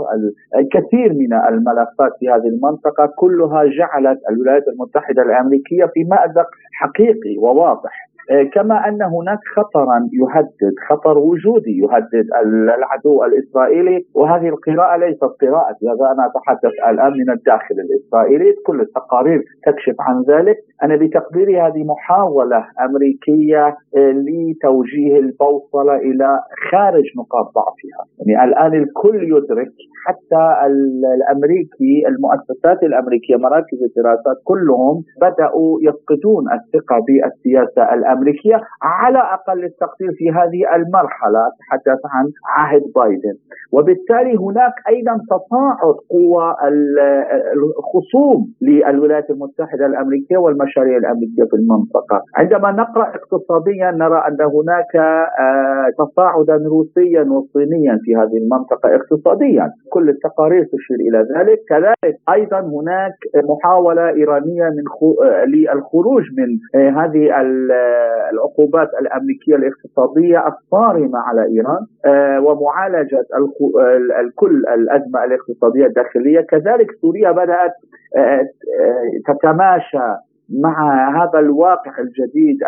الكثير من الملفات في هذه المنطقة كلها جعلت الولايات المتحدة الأمريكية في مأزق حقيقي وواضح. كما أن هناك خطرا يهدد خطر وجودي يهدد العدو الإسرائيلي وهذه القراءة ليست قراءتي هذا أنا أتحدث الآن من الداخل الإسرائيلي. كل التقارير تكشف عن ذلك. أنا بتقديري هذه محاولة أمريكية آه، لتوجيه البوصلة إلى خارج نقاط ضعفها. يعني الآن الكل يدرك حتى الأمريكي المؤسسات الأمريكية مراكز الدراسات كلهم بدأوا يفقدون الثقة بالسياسة الأمريكية. الأمريكية على أقل التقدير في هذه المرحلة اتحدث عن عهد بايدن. وبالتالي هناك أيضا تصاعد قوى الخصوم للولايات المتحدة الأمريكية والمشاريع الأمريكية في المنطقة. عندما نقرأ اقتصاديا نرى أن هناك آه، تصاعدا روسيا وصينيا في هذه المنطقة اقتصاديا. كل التقارير تشير إلى ذلك. كذلك أيضا هناك محاولة إيرانية من آه، للخروج من آه، هذه العقوبات الأمريكية الاقتصادية الصارمة على إيران آه، ومعالجة الكل الأزمة الاقتصادية الداخلية. كذلك سوريا بدأت آه، تتماشى مع هذا الواقع الجديد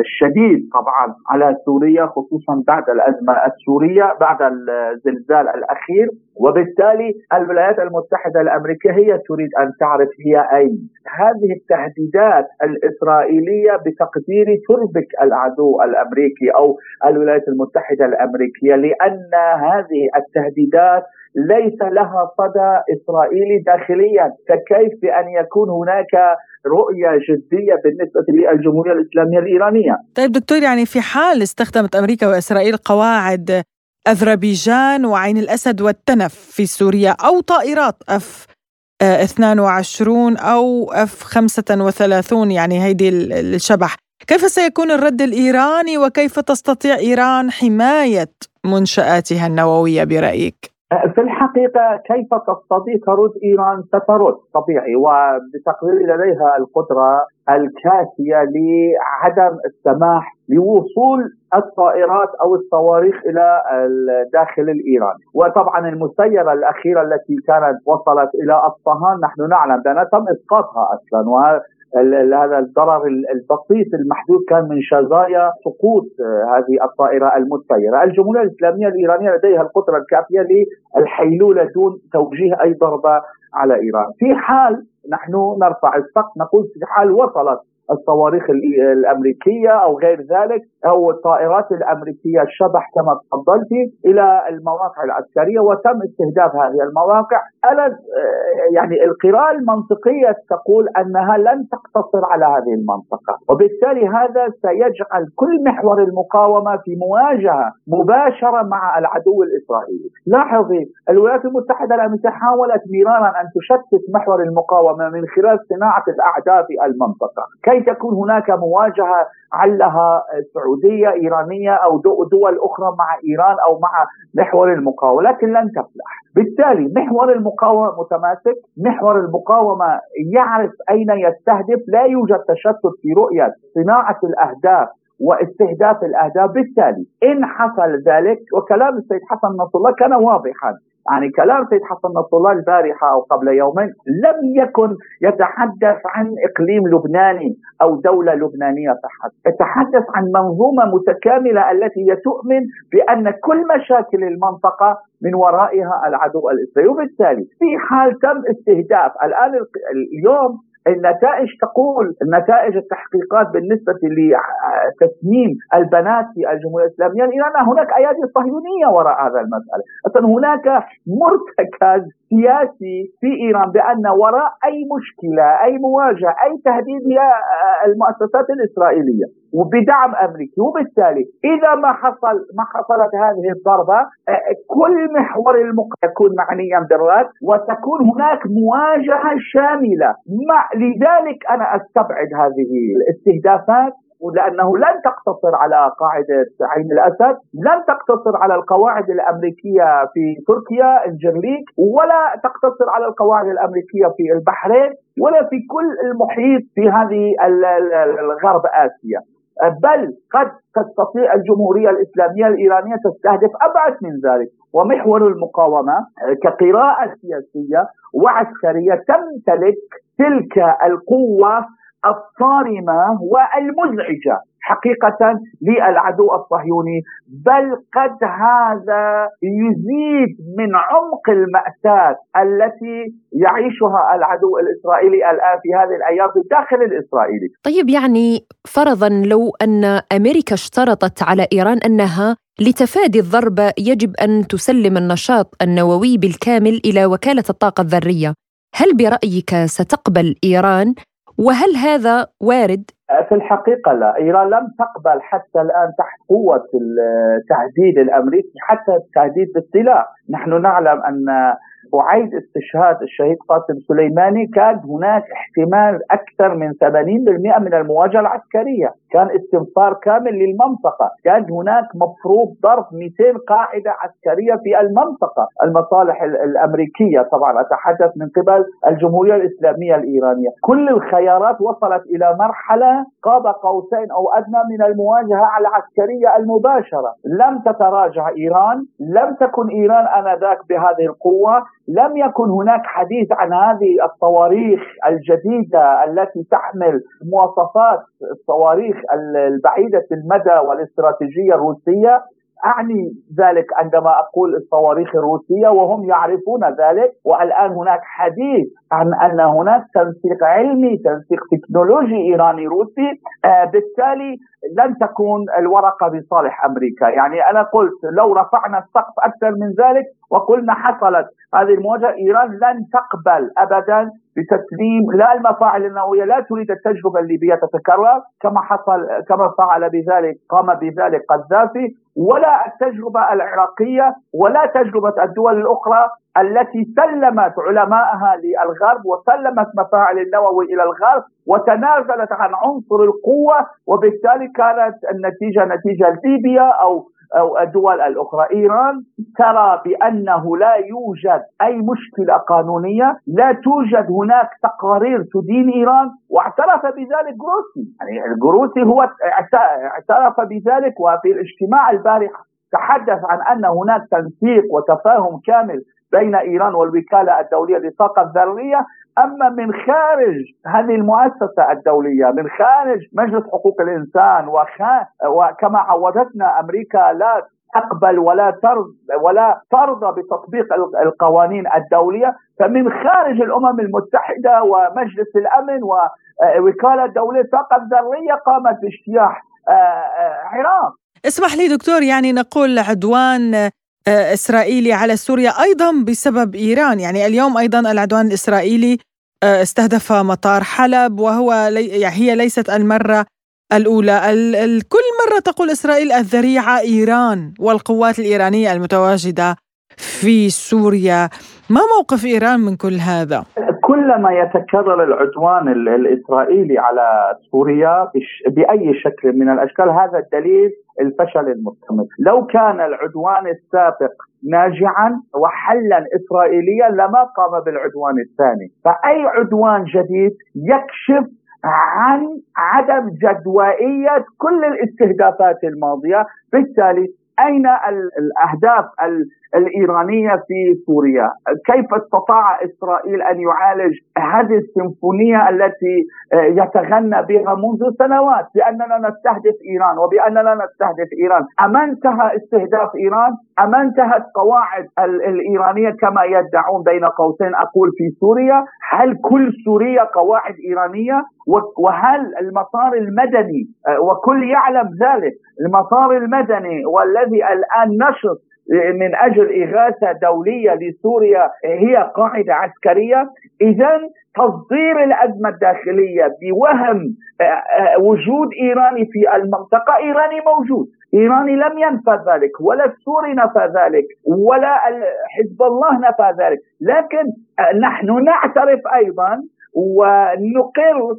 الشديد طبعا على سوريا خصوصا بعد الأزمة السورية بعد الزلزال الأخير. وبالتالي الولايات المتحدة الأمريكية هي تريد أن تعرف هي أين. هذه التهديدات الإسرائيلية بتقديري تربك العدو الأمريكي أو الولايات المتحدة الأمريكية لأن هذه التهديدات ليس لها صدى إسرائيلي داخليا فكيف بأن يكون هناك رؤية جدية بالنسبة للجمهورية الإسلامية الإيرانية. طيب دكتور يعني في حال استخدمت أمريكا وإسرائيل قواعد أذربيجان وعين الأسد والتنف في سوريا أو طائرات أف 22 أو أف 35 يعني هيدي الشبح، كيف سيكون الرد الإيراني وكيف تستطيع إيران حماية منشآتها النووية برأيك؟ في الحقيقة كيف تستطيع ترد إيران سترد؟ طبيعي وبتقديري لديها القدرة الكافية لعدم السماح لوصول الطائرات أو الصواريخ إلى الداخل الإيراني. وطبعا المسيرة الأخيرة التي كانت وصلت إلى أصفهان نحن نعلم بأنها تم إسقاطها أصلا هذا الضرر البسيط المحدود كان من شظايا سقوط آه، هذه الطائرة المسيرة الجمهورية الإسلامية الإيرانية لديها القدرة الكافية للحيلولة دون توجيه أي ضربة على إيران. في حال نحن نرفع السقف نقول في حال وصلت الصواريخ الأمريكية أو غير ذلك أو الطائرات الأمريكية الشبح كما تفضلت إلى المواقع العسكرية وتم استهداف هذه المواقع. آه، يعني القراءة المنطقية تقول أنها لن تقتصر على هذه المنطقة وبالتالي هذا سيجعل كل محور المقاومة في مواجهة مباشرة مع العدو الإسرائيلي. لاحظي الولايات المتحدة الامريكيه حاولت مرارا أن تشتت محور المقاومة من خلال صناعة الأعداء في المنطقة. كي تكون هناك مواجهة علها سعوديه إيرانية أو دول أخرى مع إيران أو مع محور المقاومة؟ لكن لن تفلح. بالتالي محور المقاومة متماسك محور المقاومة يعرف أين يستهدف لا يوجد تشتت في رؤية صناعة الأهداف واستهداف الأهداف. بالتالي إن حصل ذلك وكلام السيد حسن نصر الله كان واضحا يعني كلام سيد حسن نصر الله البارحة أو قبل يومين لم يكن يتحدث عن إقليم لبناني أو دولة لبنانية فحسب يتحدث عن منظومة متكاملة التي تؤمن بأن كل مشاكل المنطقة من ورائها العدو الإسرائيلي. وبالتالي في حال تم استهداف الآن اليوم النتائج تقول نتائج التحقيقات بالنسبة لتسميم البنات في الجمهورية الإسلامية. لأن هناك أيادي صهيونية وراء هذا المسألة. أصلا هناك مرتكز سياسي في إيران بأن وراء أي مشكلة أي مواجهة أي تهديد هي المؤسسات الإسرائيلية. وبدعم أمريكي وبالتالي إذا ما حصل ما حصلت هذه الضربة كل محور المقاومه يكون معنيا بالرد وتكون هناك مواجهة شاملة مع لذلك أنا أستبعد هذه الاستهدافات لأنه لن تقتصر على قاعدة عين الأسد، لن تقتصر على القواعد الأمريكية في تركيا الجرليك، ولا تقتصر على القواعد الأمريكية في البحرين، ولا في كل المحيط في هذه الغرب آسيا. بل قد تستطيع الجمهورية الإسلامية الإيرانية تستهدف أبعد من ذلك. ومحور المقاومة كقراءة سياسية وعسكرية تمتلك تلك القوة الصارمة والمزعجة حقيقة للعدو الصهيوني. بل قد هذا يزيد من عمق المأساة التي يعيشها العدو الإسرائيلي الآن في هذه الأيام في الداخل الإسرائيلي طيب يعني فرضا لو أن أمريكا اشترطت على إيران أنها لتفادي الضربة يجب أن تسلم النشاط النووي بالكامل إلى وكالة الطاقة الذرية هل برأيك ستقبل إيران وهل هذا وارد؟ في الحقيقة لا. إيران لم تقبل حتى الآن تحت قوة التهديد الأمريكي حتى التهديد بالسلاح نحن نعلم أن وعيد استشهاد الشهيد قاسم سليماني كان هناك احتمال أكثر من 80% من المواجهة العسكرية. كان استنفار كامل للمنطقة. كان هناك مفروض ضرب 200 قاعدة عسكرية في المنطقة. المصالح الأمريكية طبعا أتحدث من قبل الجمهورية الإسلامية الإيرانية. كل الخيارات وصلت إلى مرحلة قاب قوسين أو أدنى من المواجهة العسكرية المباشرة. لم تتراجع إيران لم تكن إيران آنذاك بهذه القوة. لم يكن هناك حديث عن هذه الصواريخ الجديدة التي تحمل مواصفات الصواريخ البعيدة المدى والاستراتيجية الروسية. أعني ذلك عندما أقول الصواريخ الروسية وهم يعرفون ذلك. والآن هناك حديث عن أن هناك تنسيق علمي تنسيق تكنولوجي إيراني روسي. آه بالتالي لن تكون الورقة بصالح أمريكا، يعني أنا قلت لو رفعنا السقف أكثر من ذلك وقلنا حصلت هذه المواجهة إيران لن تقبل ابدا بتسليم لا المفاعل النووية لا تريد التجربة الليبية تتكرر كما حصل كما فعل بذلك قام بذلك قذافي ولا التجربة العراقية ولا تجربة الدول الأخرى التي سلمت علماءها للغرب وسلمت مفاعل النووي إلى الغرب وتنازلت عن عنصر القوة وبالتالي كانت النتيجة نتيجة ليبيا أو أو الدول الأخرى. إيران ترى بأنه لا يوجد أي مشكلة قانونية لا توجد هناك تقارير تدين إيران واعترف بذلك جروسي يعني الجروسي هو اعترف بذلك وفي الاجتماع البارحة تحدث عن أن هناك تنسيق وتفاهم كامل بين إيران والوكالة الدولية للطاقة الذرية. أما من خارج هذه المؤسسة الدولية من خارج مجلس حقوق الإنسان وكما عودتنا أمريكا لا تقبل ولا ترضى ولا ترضى بتطبيق القوانين الدولية. فمن خارج الأمم المتحدة ومجلس الأمن ووكاله الدولية للطاقة الذرية قامت باجتياح آه، آه، عراق. اسمح لي دكتور يعني نقول عدوان آه، إسرائيلي على سوريا أيضا بسبب إيران. يعني اليوم أيضا العدوان الإسرائيلي آه، استهدف مطار حلب وهو لي يعني هي ليست المرة الأولى. كل مرة تقول إسرائيل الذريعة إيران والقوات الإيرانية المتواجدة في سوريا. ما موقف إيران من كل هذا؟ كلما يتكرر العدوان الإسرائيلي على سوريا بأي شكل من الأشكال هذا الدليل الفشل المستمر. لو كان العدوان السابق ناجعا وحلا إسرائيليا لما قام بالعدوان الثاني. فأي عدوان جديد يكشف عن عدم جدوائية كل الاستهدافات الماضية. بالتالي أين الأهداف الإيرانية في سوريا. كيف استطاع إسرائيل أن يعالج هذه السيمفونية التي آه، يتغنى بها منذ سنوات؟ بأننا نستهدف إيران وبأننا نستهدف إيران. أما انتهى استهداف إيران؟ أما انتهت قواعد الإيرانية كما يدعون بين قوسين أقول في سوريا؟ هل كل سوريا قواعد إيرانية؟ وهل المسار المدني آه، وكل يعلم ذلك المسار المدني والذي الآن نشط من أجل إغاثة دولية لسوريا هي قاعدة عسكرية. اذا تصدير الأزمة الداخلية بوهم آه، آه، وجود إيراني في المنطقة إيراني موجود. إيراني لم ينفى ذلك ولا السوري نفى ذلك ولا حزب الله نفى ذلك. لكن آه، نحن نعترف أيضا ونقر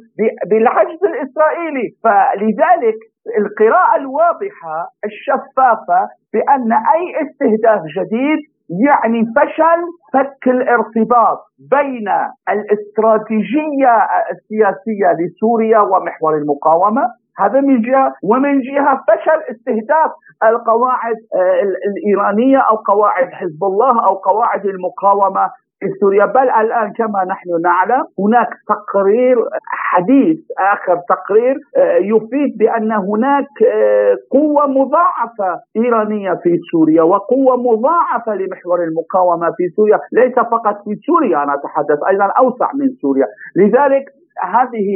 بالعجز الإسرائيلي. فلذلك القراءة الواضحة الشفافة بأن أي استهداف جديد يعني فشل فك الارتباط بين الاستراتيجية السياسية لسوريا ومحور المقاومة. هذا من جهة ومن جهة فشل استهداف القواعد آه، الإيرانية أو قواعد حزب الله أو قواعد المقاومة سوريا بل الآن كما نحن نعلم هناك تقرير حديث آخر تقرير آه، يفيد بأن هناك آه، قوة مضاعفة إيرانية في سوريا وقوة مضاعفة لمحور المقاومة في سوريا. ليس فقط في سوريا أنا أتحدث أيضا أوسع من سوريا. لذلك هذه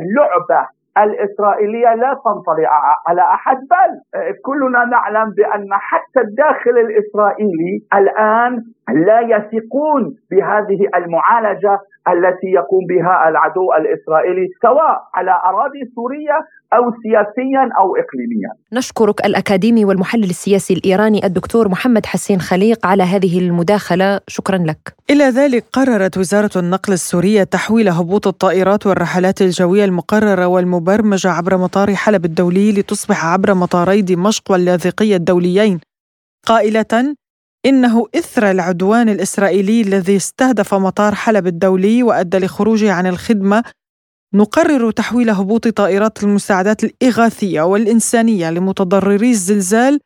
اللعبة الإسرائيلية لا تنطلي على أحد بل كلنا نعلم بأن حتى الداخل الإسرائيلي الآن لا يثقون بهذه المعالجة التي يقوم بها العدو الإسرائيلي سواء على أراضي سورية أو سياسيا أو إقليميا. نشكرك الأكاديمي والمحلل السياسي الإيراني الدكتور محمد حسين خليق على هذه المداخلة. شكرا لك. إلى ذلك قررت وزارة النقل السورية تحويل هبوط الطائرات والرحلات الجوية المقررة والمبرمجة عبر مطار حلب الدولي لتصبح عبر مطاري دمشق واللاذقية الدوليين. قائلة إنه إثر العدوان الإسرائيلي الذي استهدف مطار حلب الدولي وأدى لخروجه عن الخدمة نقرر تحويل هبوط طائرات المساعدات الإغاثية والإنسانية لمتضرري الزلزال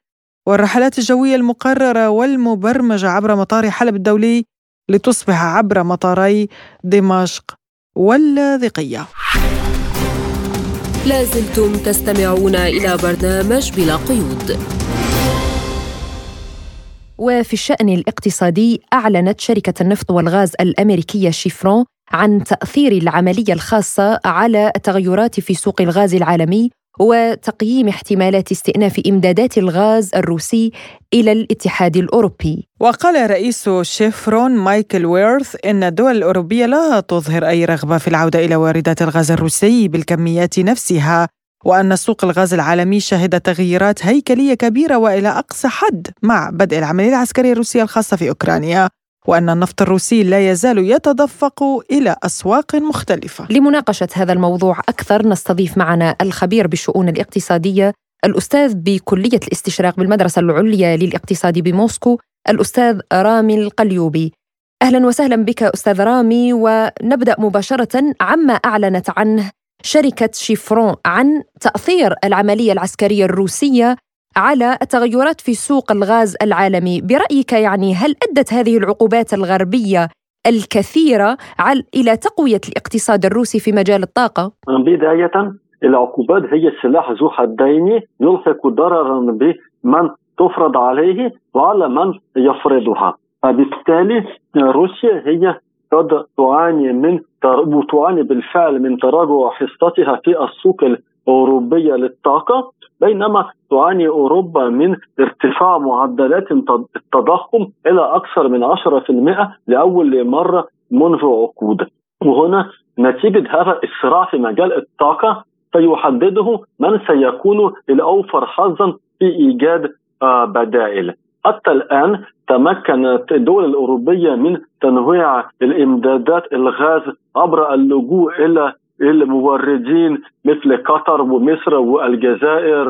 والرحلات الجوية المقررة والمبرمجة عبر مطار حلب الدولي لتصبح عبر مطاري دمشق واللاذقية. لازلتم تستمعون إلى برنامج بلا قيود. وفي الشأن الاقتصادي أعلنت شركة النفط والغاز الأمريكية شيفرون عن تأثير العملية الخاصة على التغيرات في سوق الغاز العالمي وتقييم احتمالات استئناف إمدادات الغاز الروسي إلى الاتحاد الأوروبي. وقال رئيس شيفرون مايكل ويرث إن الدول الأوروبية لا تظهر أي رغبة في العودة إلى واردات الغاز الروسي بالكميات نفسها وأن سوق الغاز العالمي شهد تغييرات هيكلية كبيرة وإلى أقصى حد مع بدء العملية العسكرية الروسية الخاصة في أوكرانيا وأن النفط الروسي لا يزال يتدفق إلى أسواق مختلفة. لمناقشة هذا الموضوع أكثر نستضيف معنا الخبير بالشؤون الاقتصادية الأستاذ بكلية الاستشراق بالمدرسة العليا للاقتصاد بموسكو الأستاذ رامي القليوبي. أهلا وسهلا بك أستاذ رامي ونبدأ مباشرة عما أعلنت عنه شركة شيفرون عن تأثير العملية العسكرية الروسية على التغيرات في سوق الغاز العالمي برأيك يعني هل أدت هذه العقوبات الغربية الكثيرة إلى تقوية الاقتصاد الروسي في مجال الطاقة؟ بداية العقوبات هي سلاح ذو حدين يلحق ضررا بمن تفرض عليه وعلى من يفرضها فبالتالي روسيا هي قد تعاني من تعاني بالفعل من تراجع حصتها في السوق الأوروبية للطاقة بينما تعاني أوروبا من ارتفاع معدلات التضخم إلى أكثر من 10% لأول مرة منذ عقود. وهنا نتيجة هذا الصراع في مجال الطاقة سيحدده من سيكون الأوفر حظا في إيجاد آه، بدائل. حتى الآن تمكنت الدول الأوروبية من تنويع الإمدادات الغاز عبر اللجوء إلى الموردين مثل قطر ومصر والجزائر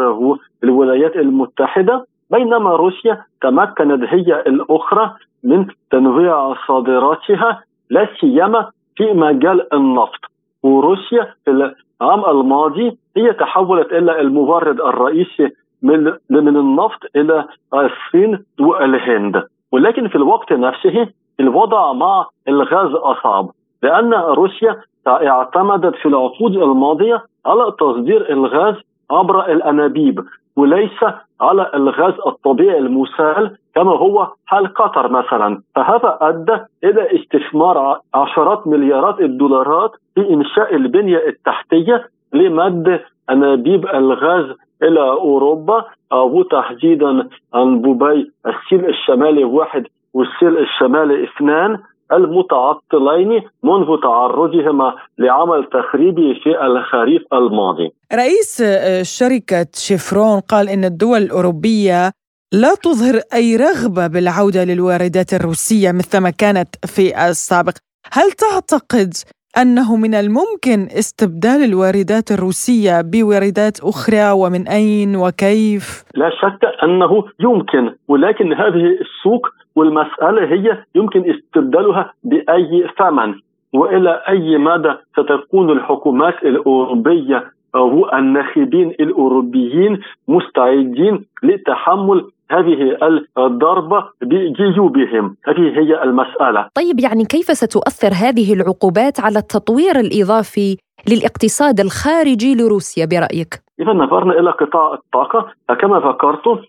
والولايات المتحدة. بينما روسيا تمكنت هي الأخرى من تنويع صادراتها لا سيما في مجال النفط. وروسيا في العام الماضي هي تحولت إلى المورد الرئيسي من من النفط إلى الصين والهند. ولكن في الوقت نفسه الوضع مع الغاز اصعب لأن روسيا اعتمدت في العقود الماضية على تصدير الغاز عبر الأنابيب وليس على الغاز الطبيعي المسال كما هو حال قطر مثلا. فهذا أدى إلى استثمار عشرات مليارات الدولارات في إنشاء البنية التحتية لمد أنابيب الغاز إلى أوروبا أو تحديدا انبوبي السيل الشمالي واحد والسيل الشمالي اثنان المتعطلين منذ تعرضهما لعمل تخريبي في الخريف الماضي. رئيس آه، شركة شيفرون قال إن الدول الأوروبية لا تظهر أي رغبة بالعودة للواردات الروسية مثلما كانت في السابق. هل تعتقد أنه من الممكن استبدال الواردات الروسية بواردات أخرى ومن أين وكيف؟ لا شك أنه يمكن ولكن هذه السوق والمسألة هي يمكن استبدالها بأي ثمن وإلى أي مدى ستكون الحكومات الأوروبية أو الناخبين الأوروبيين مستعدين لتحمل هذه الضربة بجيوبهم. هذه هي المسألة. طيب يعني كيف ستؤثر هذه العقوبات على التطوير الإضافي للاقتصاد الخارجي لروسيا برأيك؟ إذا نظرنا إلى قطاع الطاقة فكما ذكرت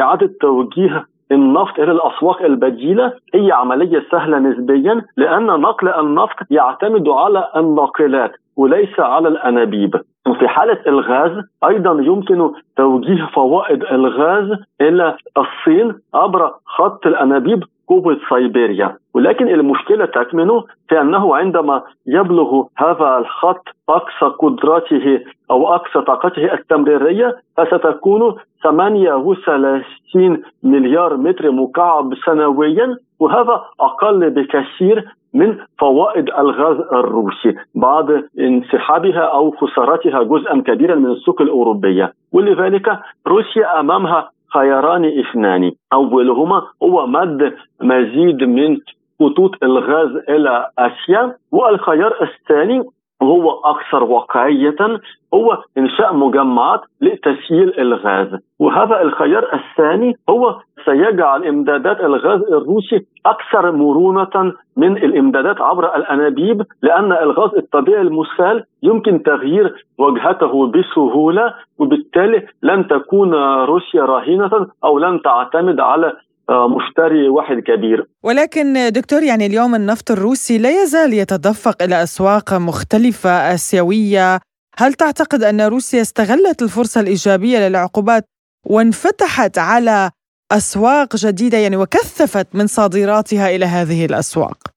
إعادة توجيه النفط إلى الأسواق البديلة هي عملية سهلة نسبيا لأن نقل النفط يعتمد على الناقلات. وليس على الأنابيب. وفي حالة الغاز أيضا يمكن توجيه فوائد الغاز إلى الصين عبر خط الأنابيب قوة سيبيريا ولكن المشكلة تكمن في أنه عندما يبلغ هذا الخط أقصى قدراته أو أقصى طاقته التمريرية فستكون 38 مليار متر مكعب سنويا وهذا أقل بكثير من فوائد الغاز الروسي بعد انسحابها أو خسارتها جزءا كبيرا من السوق الأوروبية. ولذلك روسيا أمامها خياران اثنان. أولهما هو مد مزيد من خطوط الغاز إلى آسيا والخيار الثاني هو أكثر واقعيه هو إنشاء مجمعات لتسييل الغاز. وهذا الخيار الثاني هو سيجعل إمدادات الغاز الروسي أكثر مرونة من الإمدادات عبر الأنابيب لأن الغاز الطبيعي المسال يمكن تغيير وجهته بسهولة وبالتالي لن تكون روسيا راهنه أو لن تعتمد على مشتري واحد كبير. ولكن دكتور يعني اليوم النفط الروسي لا يزال يتدفق إلى أسواق مختلفة آسيوية. هل تعتقد أن روسيا استغلت الفرصة الإيجابية للعقوبات وانفتحت على أسواق جديدة؟ يعني وكثفت من صادراتها إلى هذه الأسواق.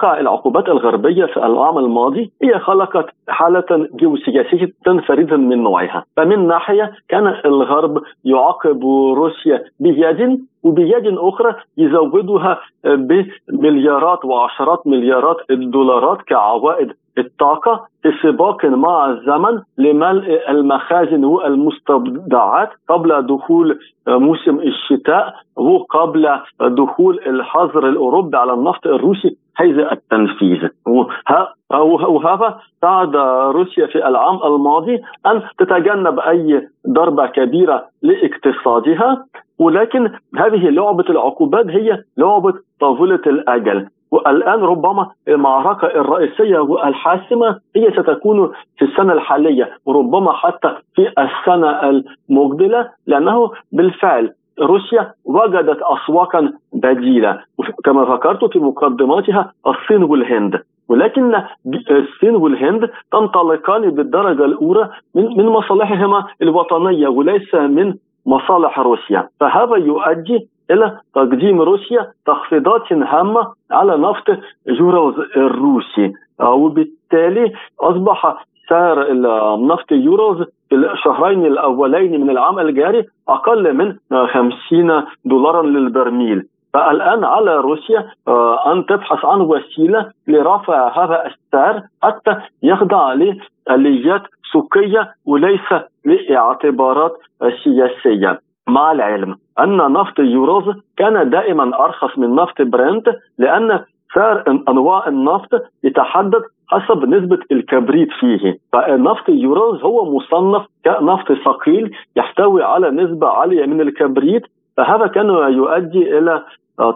الواقع العقوبات الغربية في العام الماضي هي خلقت حالة جيوسياسية فريدة من نوعها. فمن ناحية كان الغرب يعاقب روسيا بيد وبيد أخرى يزودها بمليارات وعشرات مليارات الدولارات كعوائد الطاقة في سباق مع الزمن لملء المخازن والمستودعات قبل دخول موسم الشتاء وقبل دخول الحظر الأوروبي على النفط الروسي حيز التنفيذ. وهذا ساعد روسيا في العام الماضي أن تتجنب أي ضربة كبيرة لاقتصادها ولكن هذه لعبة العقوبات هي لعبة طاولة الأجل. والآن ربما المعركة الرئيسية والحاسمة هي ستكون في السنة الحالية وربما حتى في السنة المقبلة لأنه بالفعل روسيا وجدت أسواقا بديلة. كما ذكرت في مقدماتها الصين والهند. ولكن الصين والهند تنطلقان بالدرجة الأولى من من مصالحهما الوطنية وليس من مصالح روسيا. فهذا يؤدي إلى تقديم روسيا تخفيضات هامة على نفط يوروز الروسي. وبالتالي أصبح سعر النفط يوروز في الشهرين الأولين من العام الجاري أقل من 50 دولارا للبرميل. فالآن على روسيا آه، أن تبحث عن وسيلة لرفع هذا السعر حتى يخضع لآليات سوقية وليس لإعتبارات سياسية. مع العلم أن نفط يوروز كان دائما أرخص من نفط برنت لأن سعر أنواع النفط يتحدد حسب نسبة الكبريت فيه. فالنفط يوروز هو مصنف كنفط ثقيل يحتوي على نسبة عالية من الكبريت فهذا كان يؤدي إلى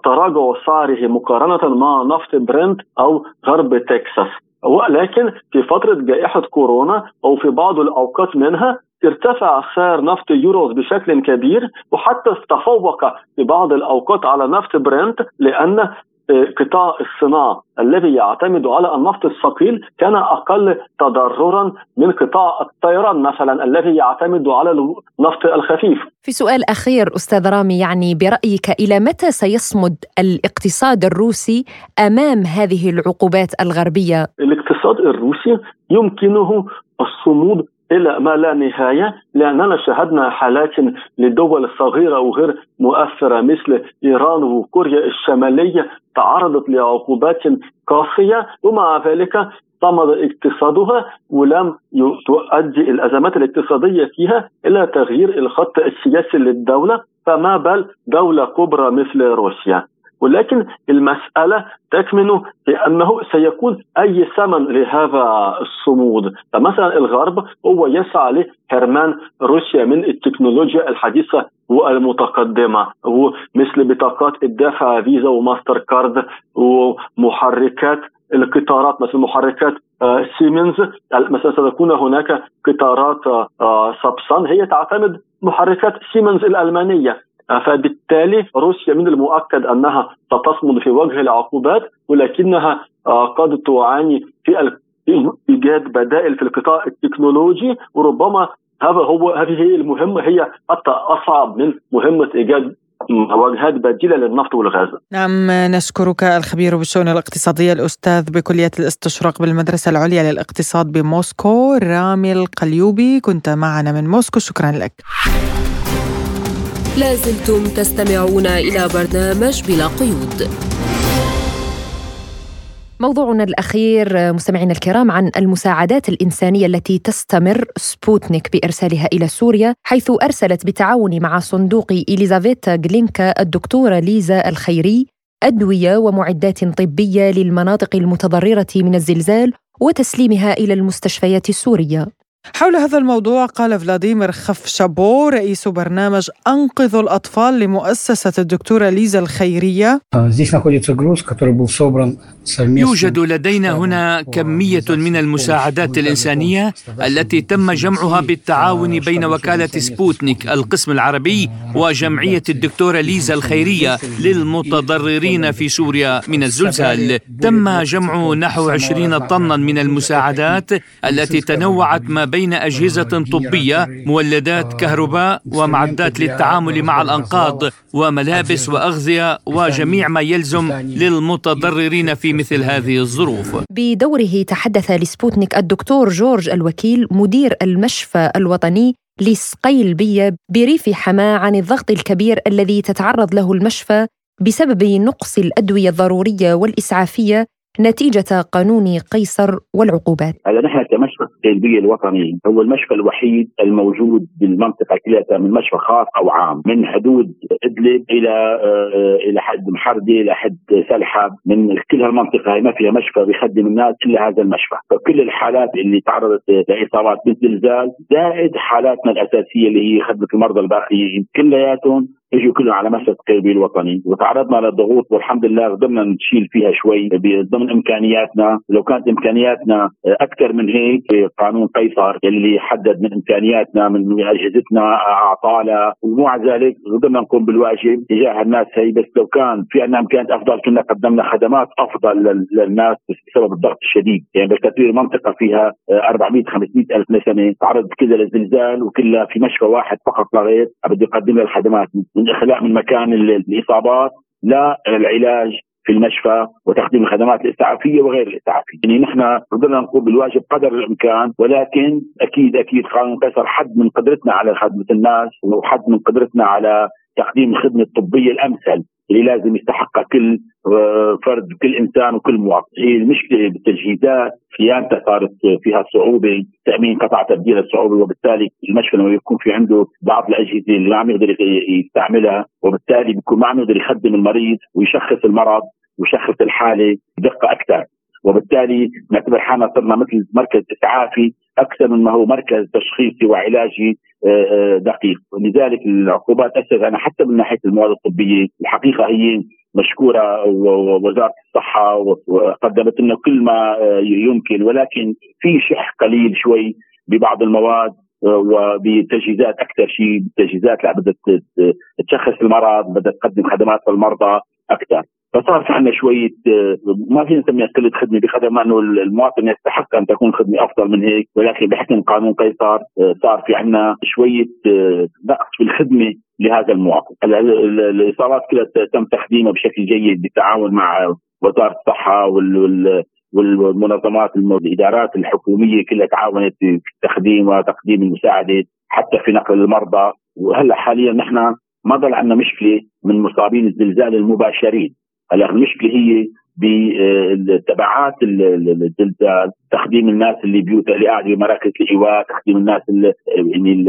تراجع سعره مقارنة مع نفط برنت أو غرب تكساس. ولكن في فترة جائحة كورونا أو في بعض الأوقات منها ارتفع سعر نفط يوروز بشكل كبير وحتى تفوق في بعض الأوقات على نفط برنت لأن قطاع الصناعة الذي يعتمد على النفط الثقيل كان أقل تضررا من قطاع الطيران مثلا الذي يعتمد على النفط الخفيف في سؤال أخير أستاذ رامي يعني برأيك إلى متى سيصمد الاقتصاد الروسي أمام هذه العقوبات الغربية؟ الاقتصاد الروسي يمكنه الصمود إلى ما لا نهاية لأننا شاهدنا حالات لدول صغيرة وغير مؤثرة مثل إيران وكوريا الشمالية تعرضت لعقوبات قاسية ومع ذلك صمد اقتصادها ولم تؤدي الأزمات الاقتصادية فيها إلى تغيير الخط السياسي للدولة فما بال دولة كبرى مثل روسيا. ولكن المسألة تكمن في أنه سيكون أي ثمن لهذا الصمود. فمثلا الغرب هو يسعى لحرمان روسيا من التكنولوجيا الحديثة والمتقدمة. مثل بطاقات الدفع فيزا وماستر كارد ومحركات القطارات مثل محركات آه، سيمنز. مثلا ستكون هناك قطارات آه، سابسان. هي تعتمد محركات سيمنز الألمانية. فبالتالي روسيا من المؤكد أنها ستصمد في وجه العقوبات ولكنها آه، قد تعاني في ايجاد بدائل في القطاع التكنولوجي وربما هذا هو هذه المهمة هي حتى أصعب من مهمة إيجاد واجهات بديلة للنفط والغاز. نعم نشكرك الخبير بالشؤون الاقتصادية الأستاذ بكلية الاستشراق بالمدرسة العليا للاقتصاد بموسكو رامي القليوبي كنت معنا من موسكو شكرا لك. لازلتم تستمعون إلى برنامج بلا قيود. موضوعنا الأخير مستمعينا الكرام عن المساعدات الإنسانية التي تستمر سبوتنيك بإرسالها إلى سوريا حيث أرسلت بالتعاون مع صندوق إليزافيتا جلينكا الدكتورة ليزا الخيري أدوية ومعدات طبية للمناطق المتضررة من الزلزال وتسليمها إلى المستشفيات السورية. حول هذا الموضوع قال فلاديمير خفشابو رئيس برنامج أنقذوا الأطفال لمؤسسة الدكتورة ليزا الخيرية. يوجد لدينا هنا كمية من المساعدات الإنسانية التي تم جمعها بالتعاون بين وكالة سبوتنيك القسم العربي وجمعية الدكتورة ليزا الخيرية للمتضررين في سوريا من الزلزال. تم جمع نحو 20 طنا من المساعدات التي تنوعت ما بين أجهزة طبية مولدات كهرباء ومعدات للتعامل مع الأنقاض وملابس وأغذية وجميع ما يلزم للمتضررين في مثل هذه الظروف. بدوره تحدث لسبوتنيك الدكتور جورج الوكيل مدير المشفى الوطني لسقيلبية بريف حماة عن الضغط الكبير الذي تتعرض له المشفى بسبب نقص الأدوية الضرورية والإسعافية نتيجة قانون قيصر والعقوبات. هذا نحن كمشفى التلبية الوطني هو المشفى الوحيد الموجود بالمنطقة كلها من مشفى خاص أو عام من حدود إدلب إلى آه، إلى حد محردة إلى حد سلحة من كل هالمنطقة هي ما فيها مشفى بيخدم الناس إلا هذا المشفى. فكل الحالات اللي تعرضت لإصابات بالزلزال زائد حالاتنا الأساسية اللي هي خدمة المرضى الباقيين كلياتهم اجوا كلهم على مسجد قلبي الوطني. وتعرضنا للضغوط والحمد لله قدرنا نشيل فيها شوي ضمن إمكانياتنا. لو كانت إمكانياتنا أكثر من هيك قانون قيصر اللي حدد من إمكانياتنا من أجهزتنا أعطانا. ومع ذلك قدرنا نقوم بالواجب تجاه الناس هي. بس لو كان في عندنا إمكانيات أفضل كنا قدمنا خدمات أفضل للناس بسبب الضغط الشديد. يعني بالتطوير منطقة فيها 400 500 ألف نسمه تعرضت كلها للزلزال وكلها في مشفى واحد فقط لا غير. بده يقدم لها الخدمات من اخلاء من مكان الإصابات للعلاج في المشفى وتقديم الخدمات الإسعافية وغير الإسعافية، يعني نحن قدرنا نقوم بالواجب قدر الإمكان ولكن أكيد أكيد قانون قيصر حد من قدرتنا على خدمه الناس وحد من قدرتنا على تقديم الخدمة الطبية الأمثل اللي لازم يستحقها كل آه، فرد كل إنسان وكل مواطن هي المشكلة بالتجهيزات صيانتها صارت فيها صعوبة تأمين قطع تبديل الصعوبة وبالتالي المشفى لما يكون في عنده بعض الأجهزة اللي ما عم يقدر يستعملها وبالتالي بيكون ما عم يقدر يخدم المريض ويشخص المرض ويشخص الحالة بدقة أكثر. وبالتالي نعتبر حالنا صرنا مثل مركز إسعافي أكثر من ما هو مركز تشخيصي وعلاجي. دقيق. ولذلك العقوبات أثرت. أنا حتى من ناحية المواد الطبية الحقيقة هي مشكورة ووزارة الصحة وقدمت لنا كل ما يمكن. ولكن في شح قليل شوي ببعض المواد وبتجهيزات أكثر شيء تجهيزات بدها تشخص المرض بدها تقدم خدمات للمرضى أكثر. فصار في عندنا شوية ما فينا نسميها قله خدمة بقدر ما انه المواطن يستحق أن تكون خدمة أفضل من هيك ولكن بحكم قانون قيصر صار في عندنا شوية نقص في الخدمة لهذا المواطن. الاصابات كلها تم تقديمها بشكل جيد بالتعاون مع وزارة الصحة وال والمنظمات الإدارات الحكومية كلها تعاونت في التقديم وتقديم المساعدة حتى في نقل المرضى. وهلأ حاليا نحن ما ضل عندنا مشكلة من مصابين الزلزال المباشرين. المشكلة هي بتبعات الزلزال تخديم الناس اللي بيوتها اللي قاعدة بمراكز الايواء تخديم الناس اللي يعني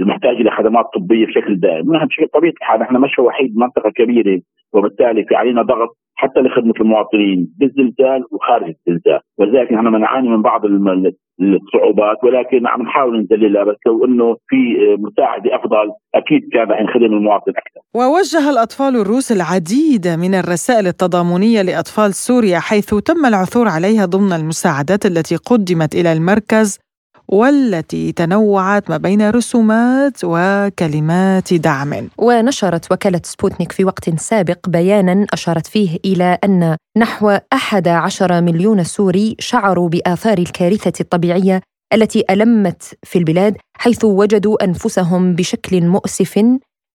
المحتاجة لخدمات طبية بشكل دائم، نحن بشكل طبيعي الحال نحن مشفى وحيد منطقة كبيرة وبالتالي في علينا ضغط حتى لخدمة المواطنين بالزلزال وخارج الزلزال، ولذلك نحن نعاني من بعض الصعوبات ولكن عم نحاول نذللها بس لو إنه في مساعدة أفضل أكيد كان رح نخدم المواطن أكثر. ووجه الأطفال الروس العديد من الرسائل التضامنية لأطفال سوريا حيث تم العثور عليها ضمن المساعدات التي قدمت إلى المركز والتي تنوعت ما بين رسومات وكلمات دعم. ونشرت وكالة سبوتنيك في وقت سابق بيانا أشارت فيه إلى أن نحو 11 مليون سوري شعروا بآثار الكارثة الطبيعية التي ألمت في البلاد حيث وجدوا أنفسهم بشكل مؤسف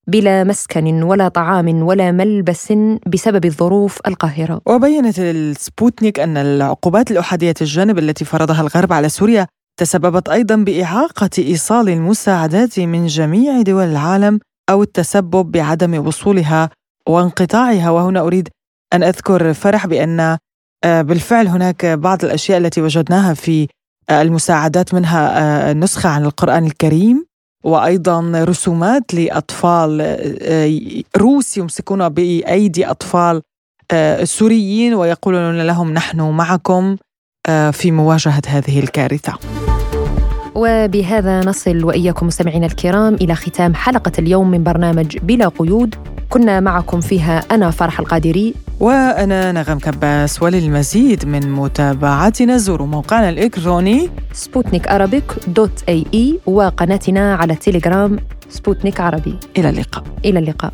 بلا مسكن ولا طعام ولا ملبس بسبب الظروف القاهرة. وبينت السبوتنيك أن العقوبات الأحادية الجانب التي فرضها الغرب على سوريا تسببت أيضا بإعاقة إيصال المساعدات من جميع دول العالم أو التسبب بعدم وصولها وانقطاعها. وهنا أريد أن أذكر فرح بأن آه، بالفعل هناك بعض الأشياء التي وجدناها في آه، المساعدات منها آه، نسخة عن القرآن الكريم وأيضا رسومات لأطفال روس يمسكون بأيدي أطفال سوريين ويقولون لهم نحن معكم. في مواجهة هذه الكارثة. وبهذا نصل وإياكم مستمعينا الكرام إلى ختام حلقة اليوم من برنامج بلا قيود. كنا معكم فيها أنا فرح القادري. وأنا نغم كباس وللمزيد من متابعتنا زوروا موقعنا الإلكتروني سبوتنيك dot ae وقناتنا على التليجرام سبوتنيك عربي إلى اللقاء. إلى اللقاء.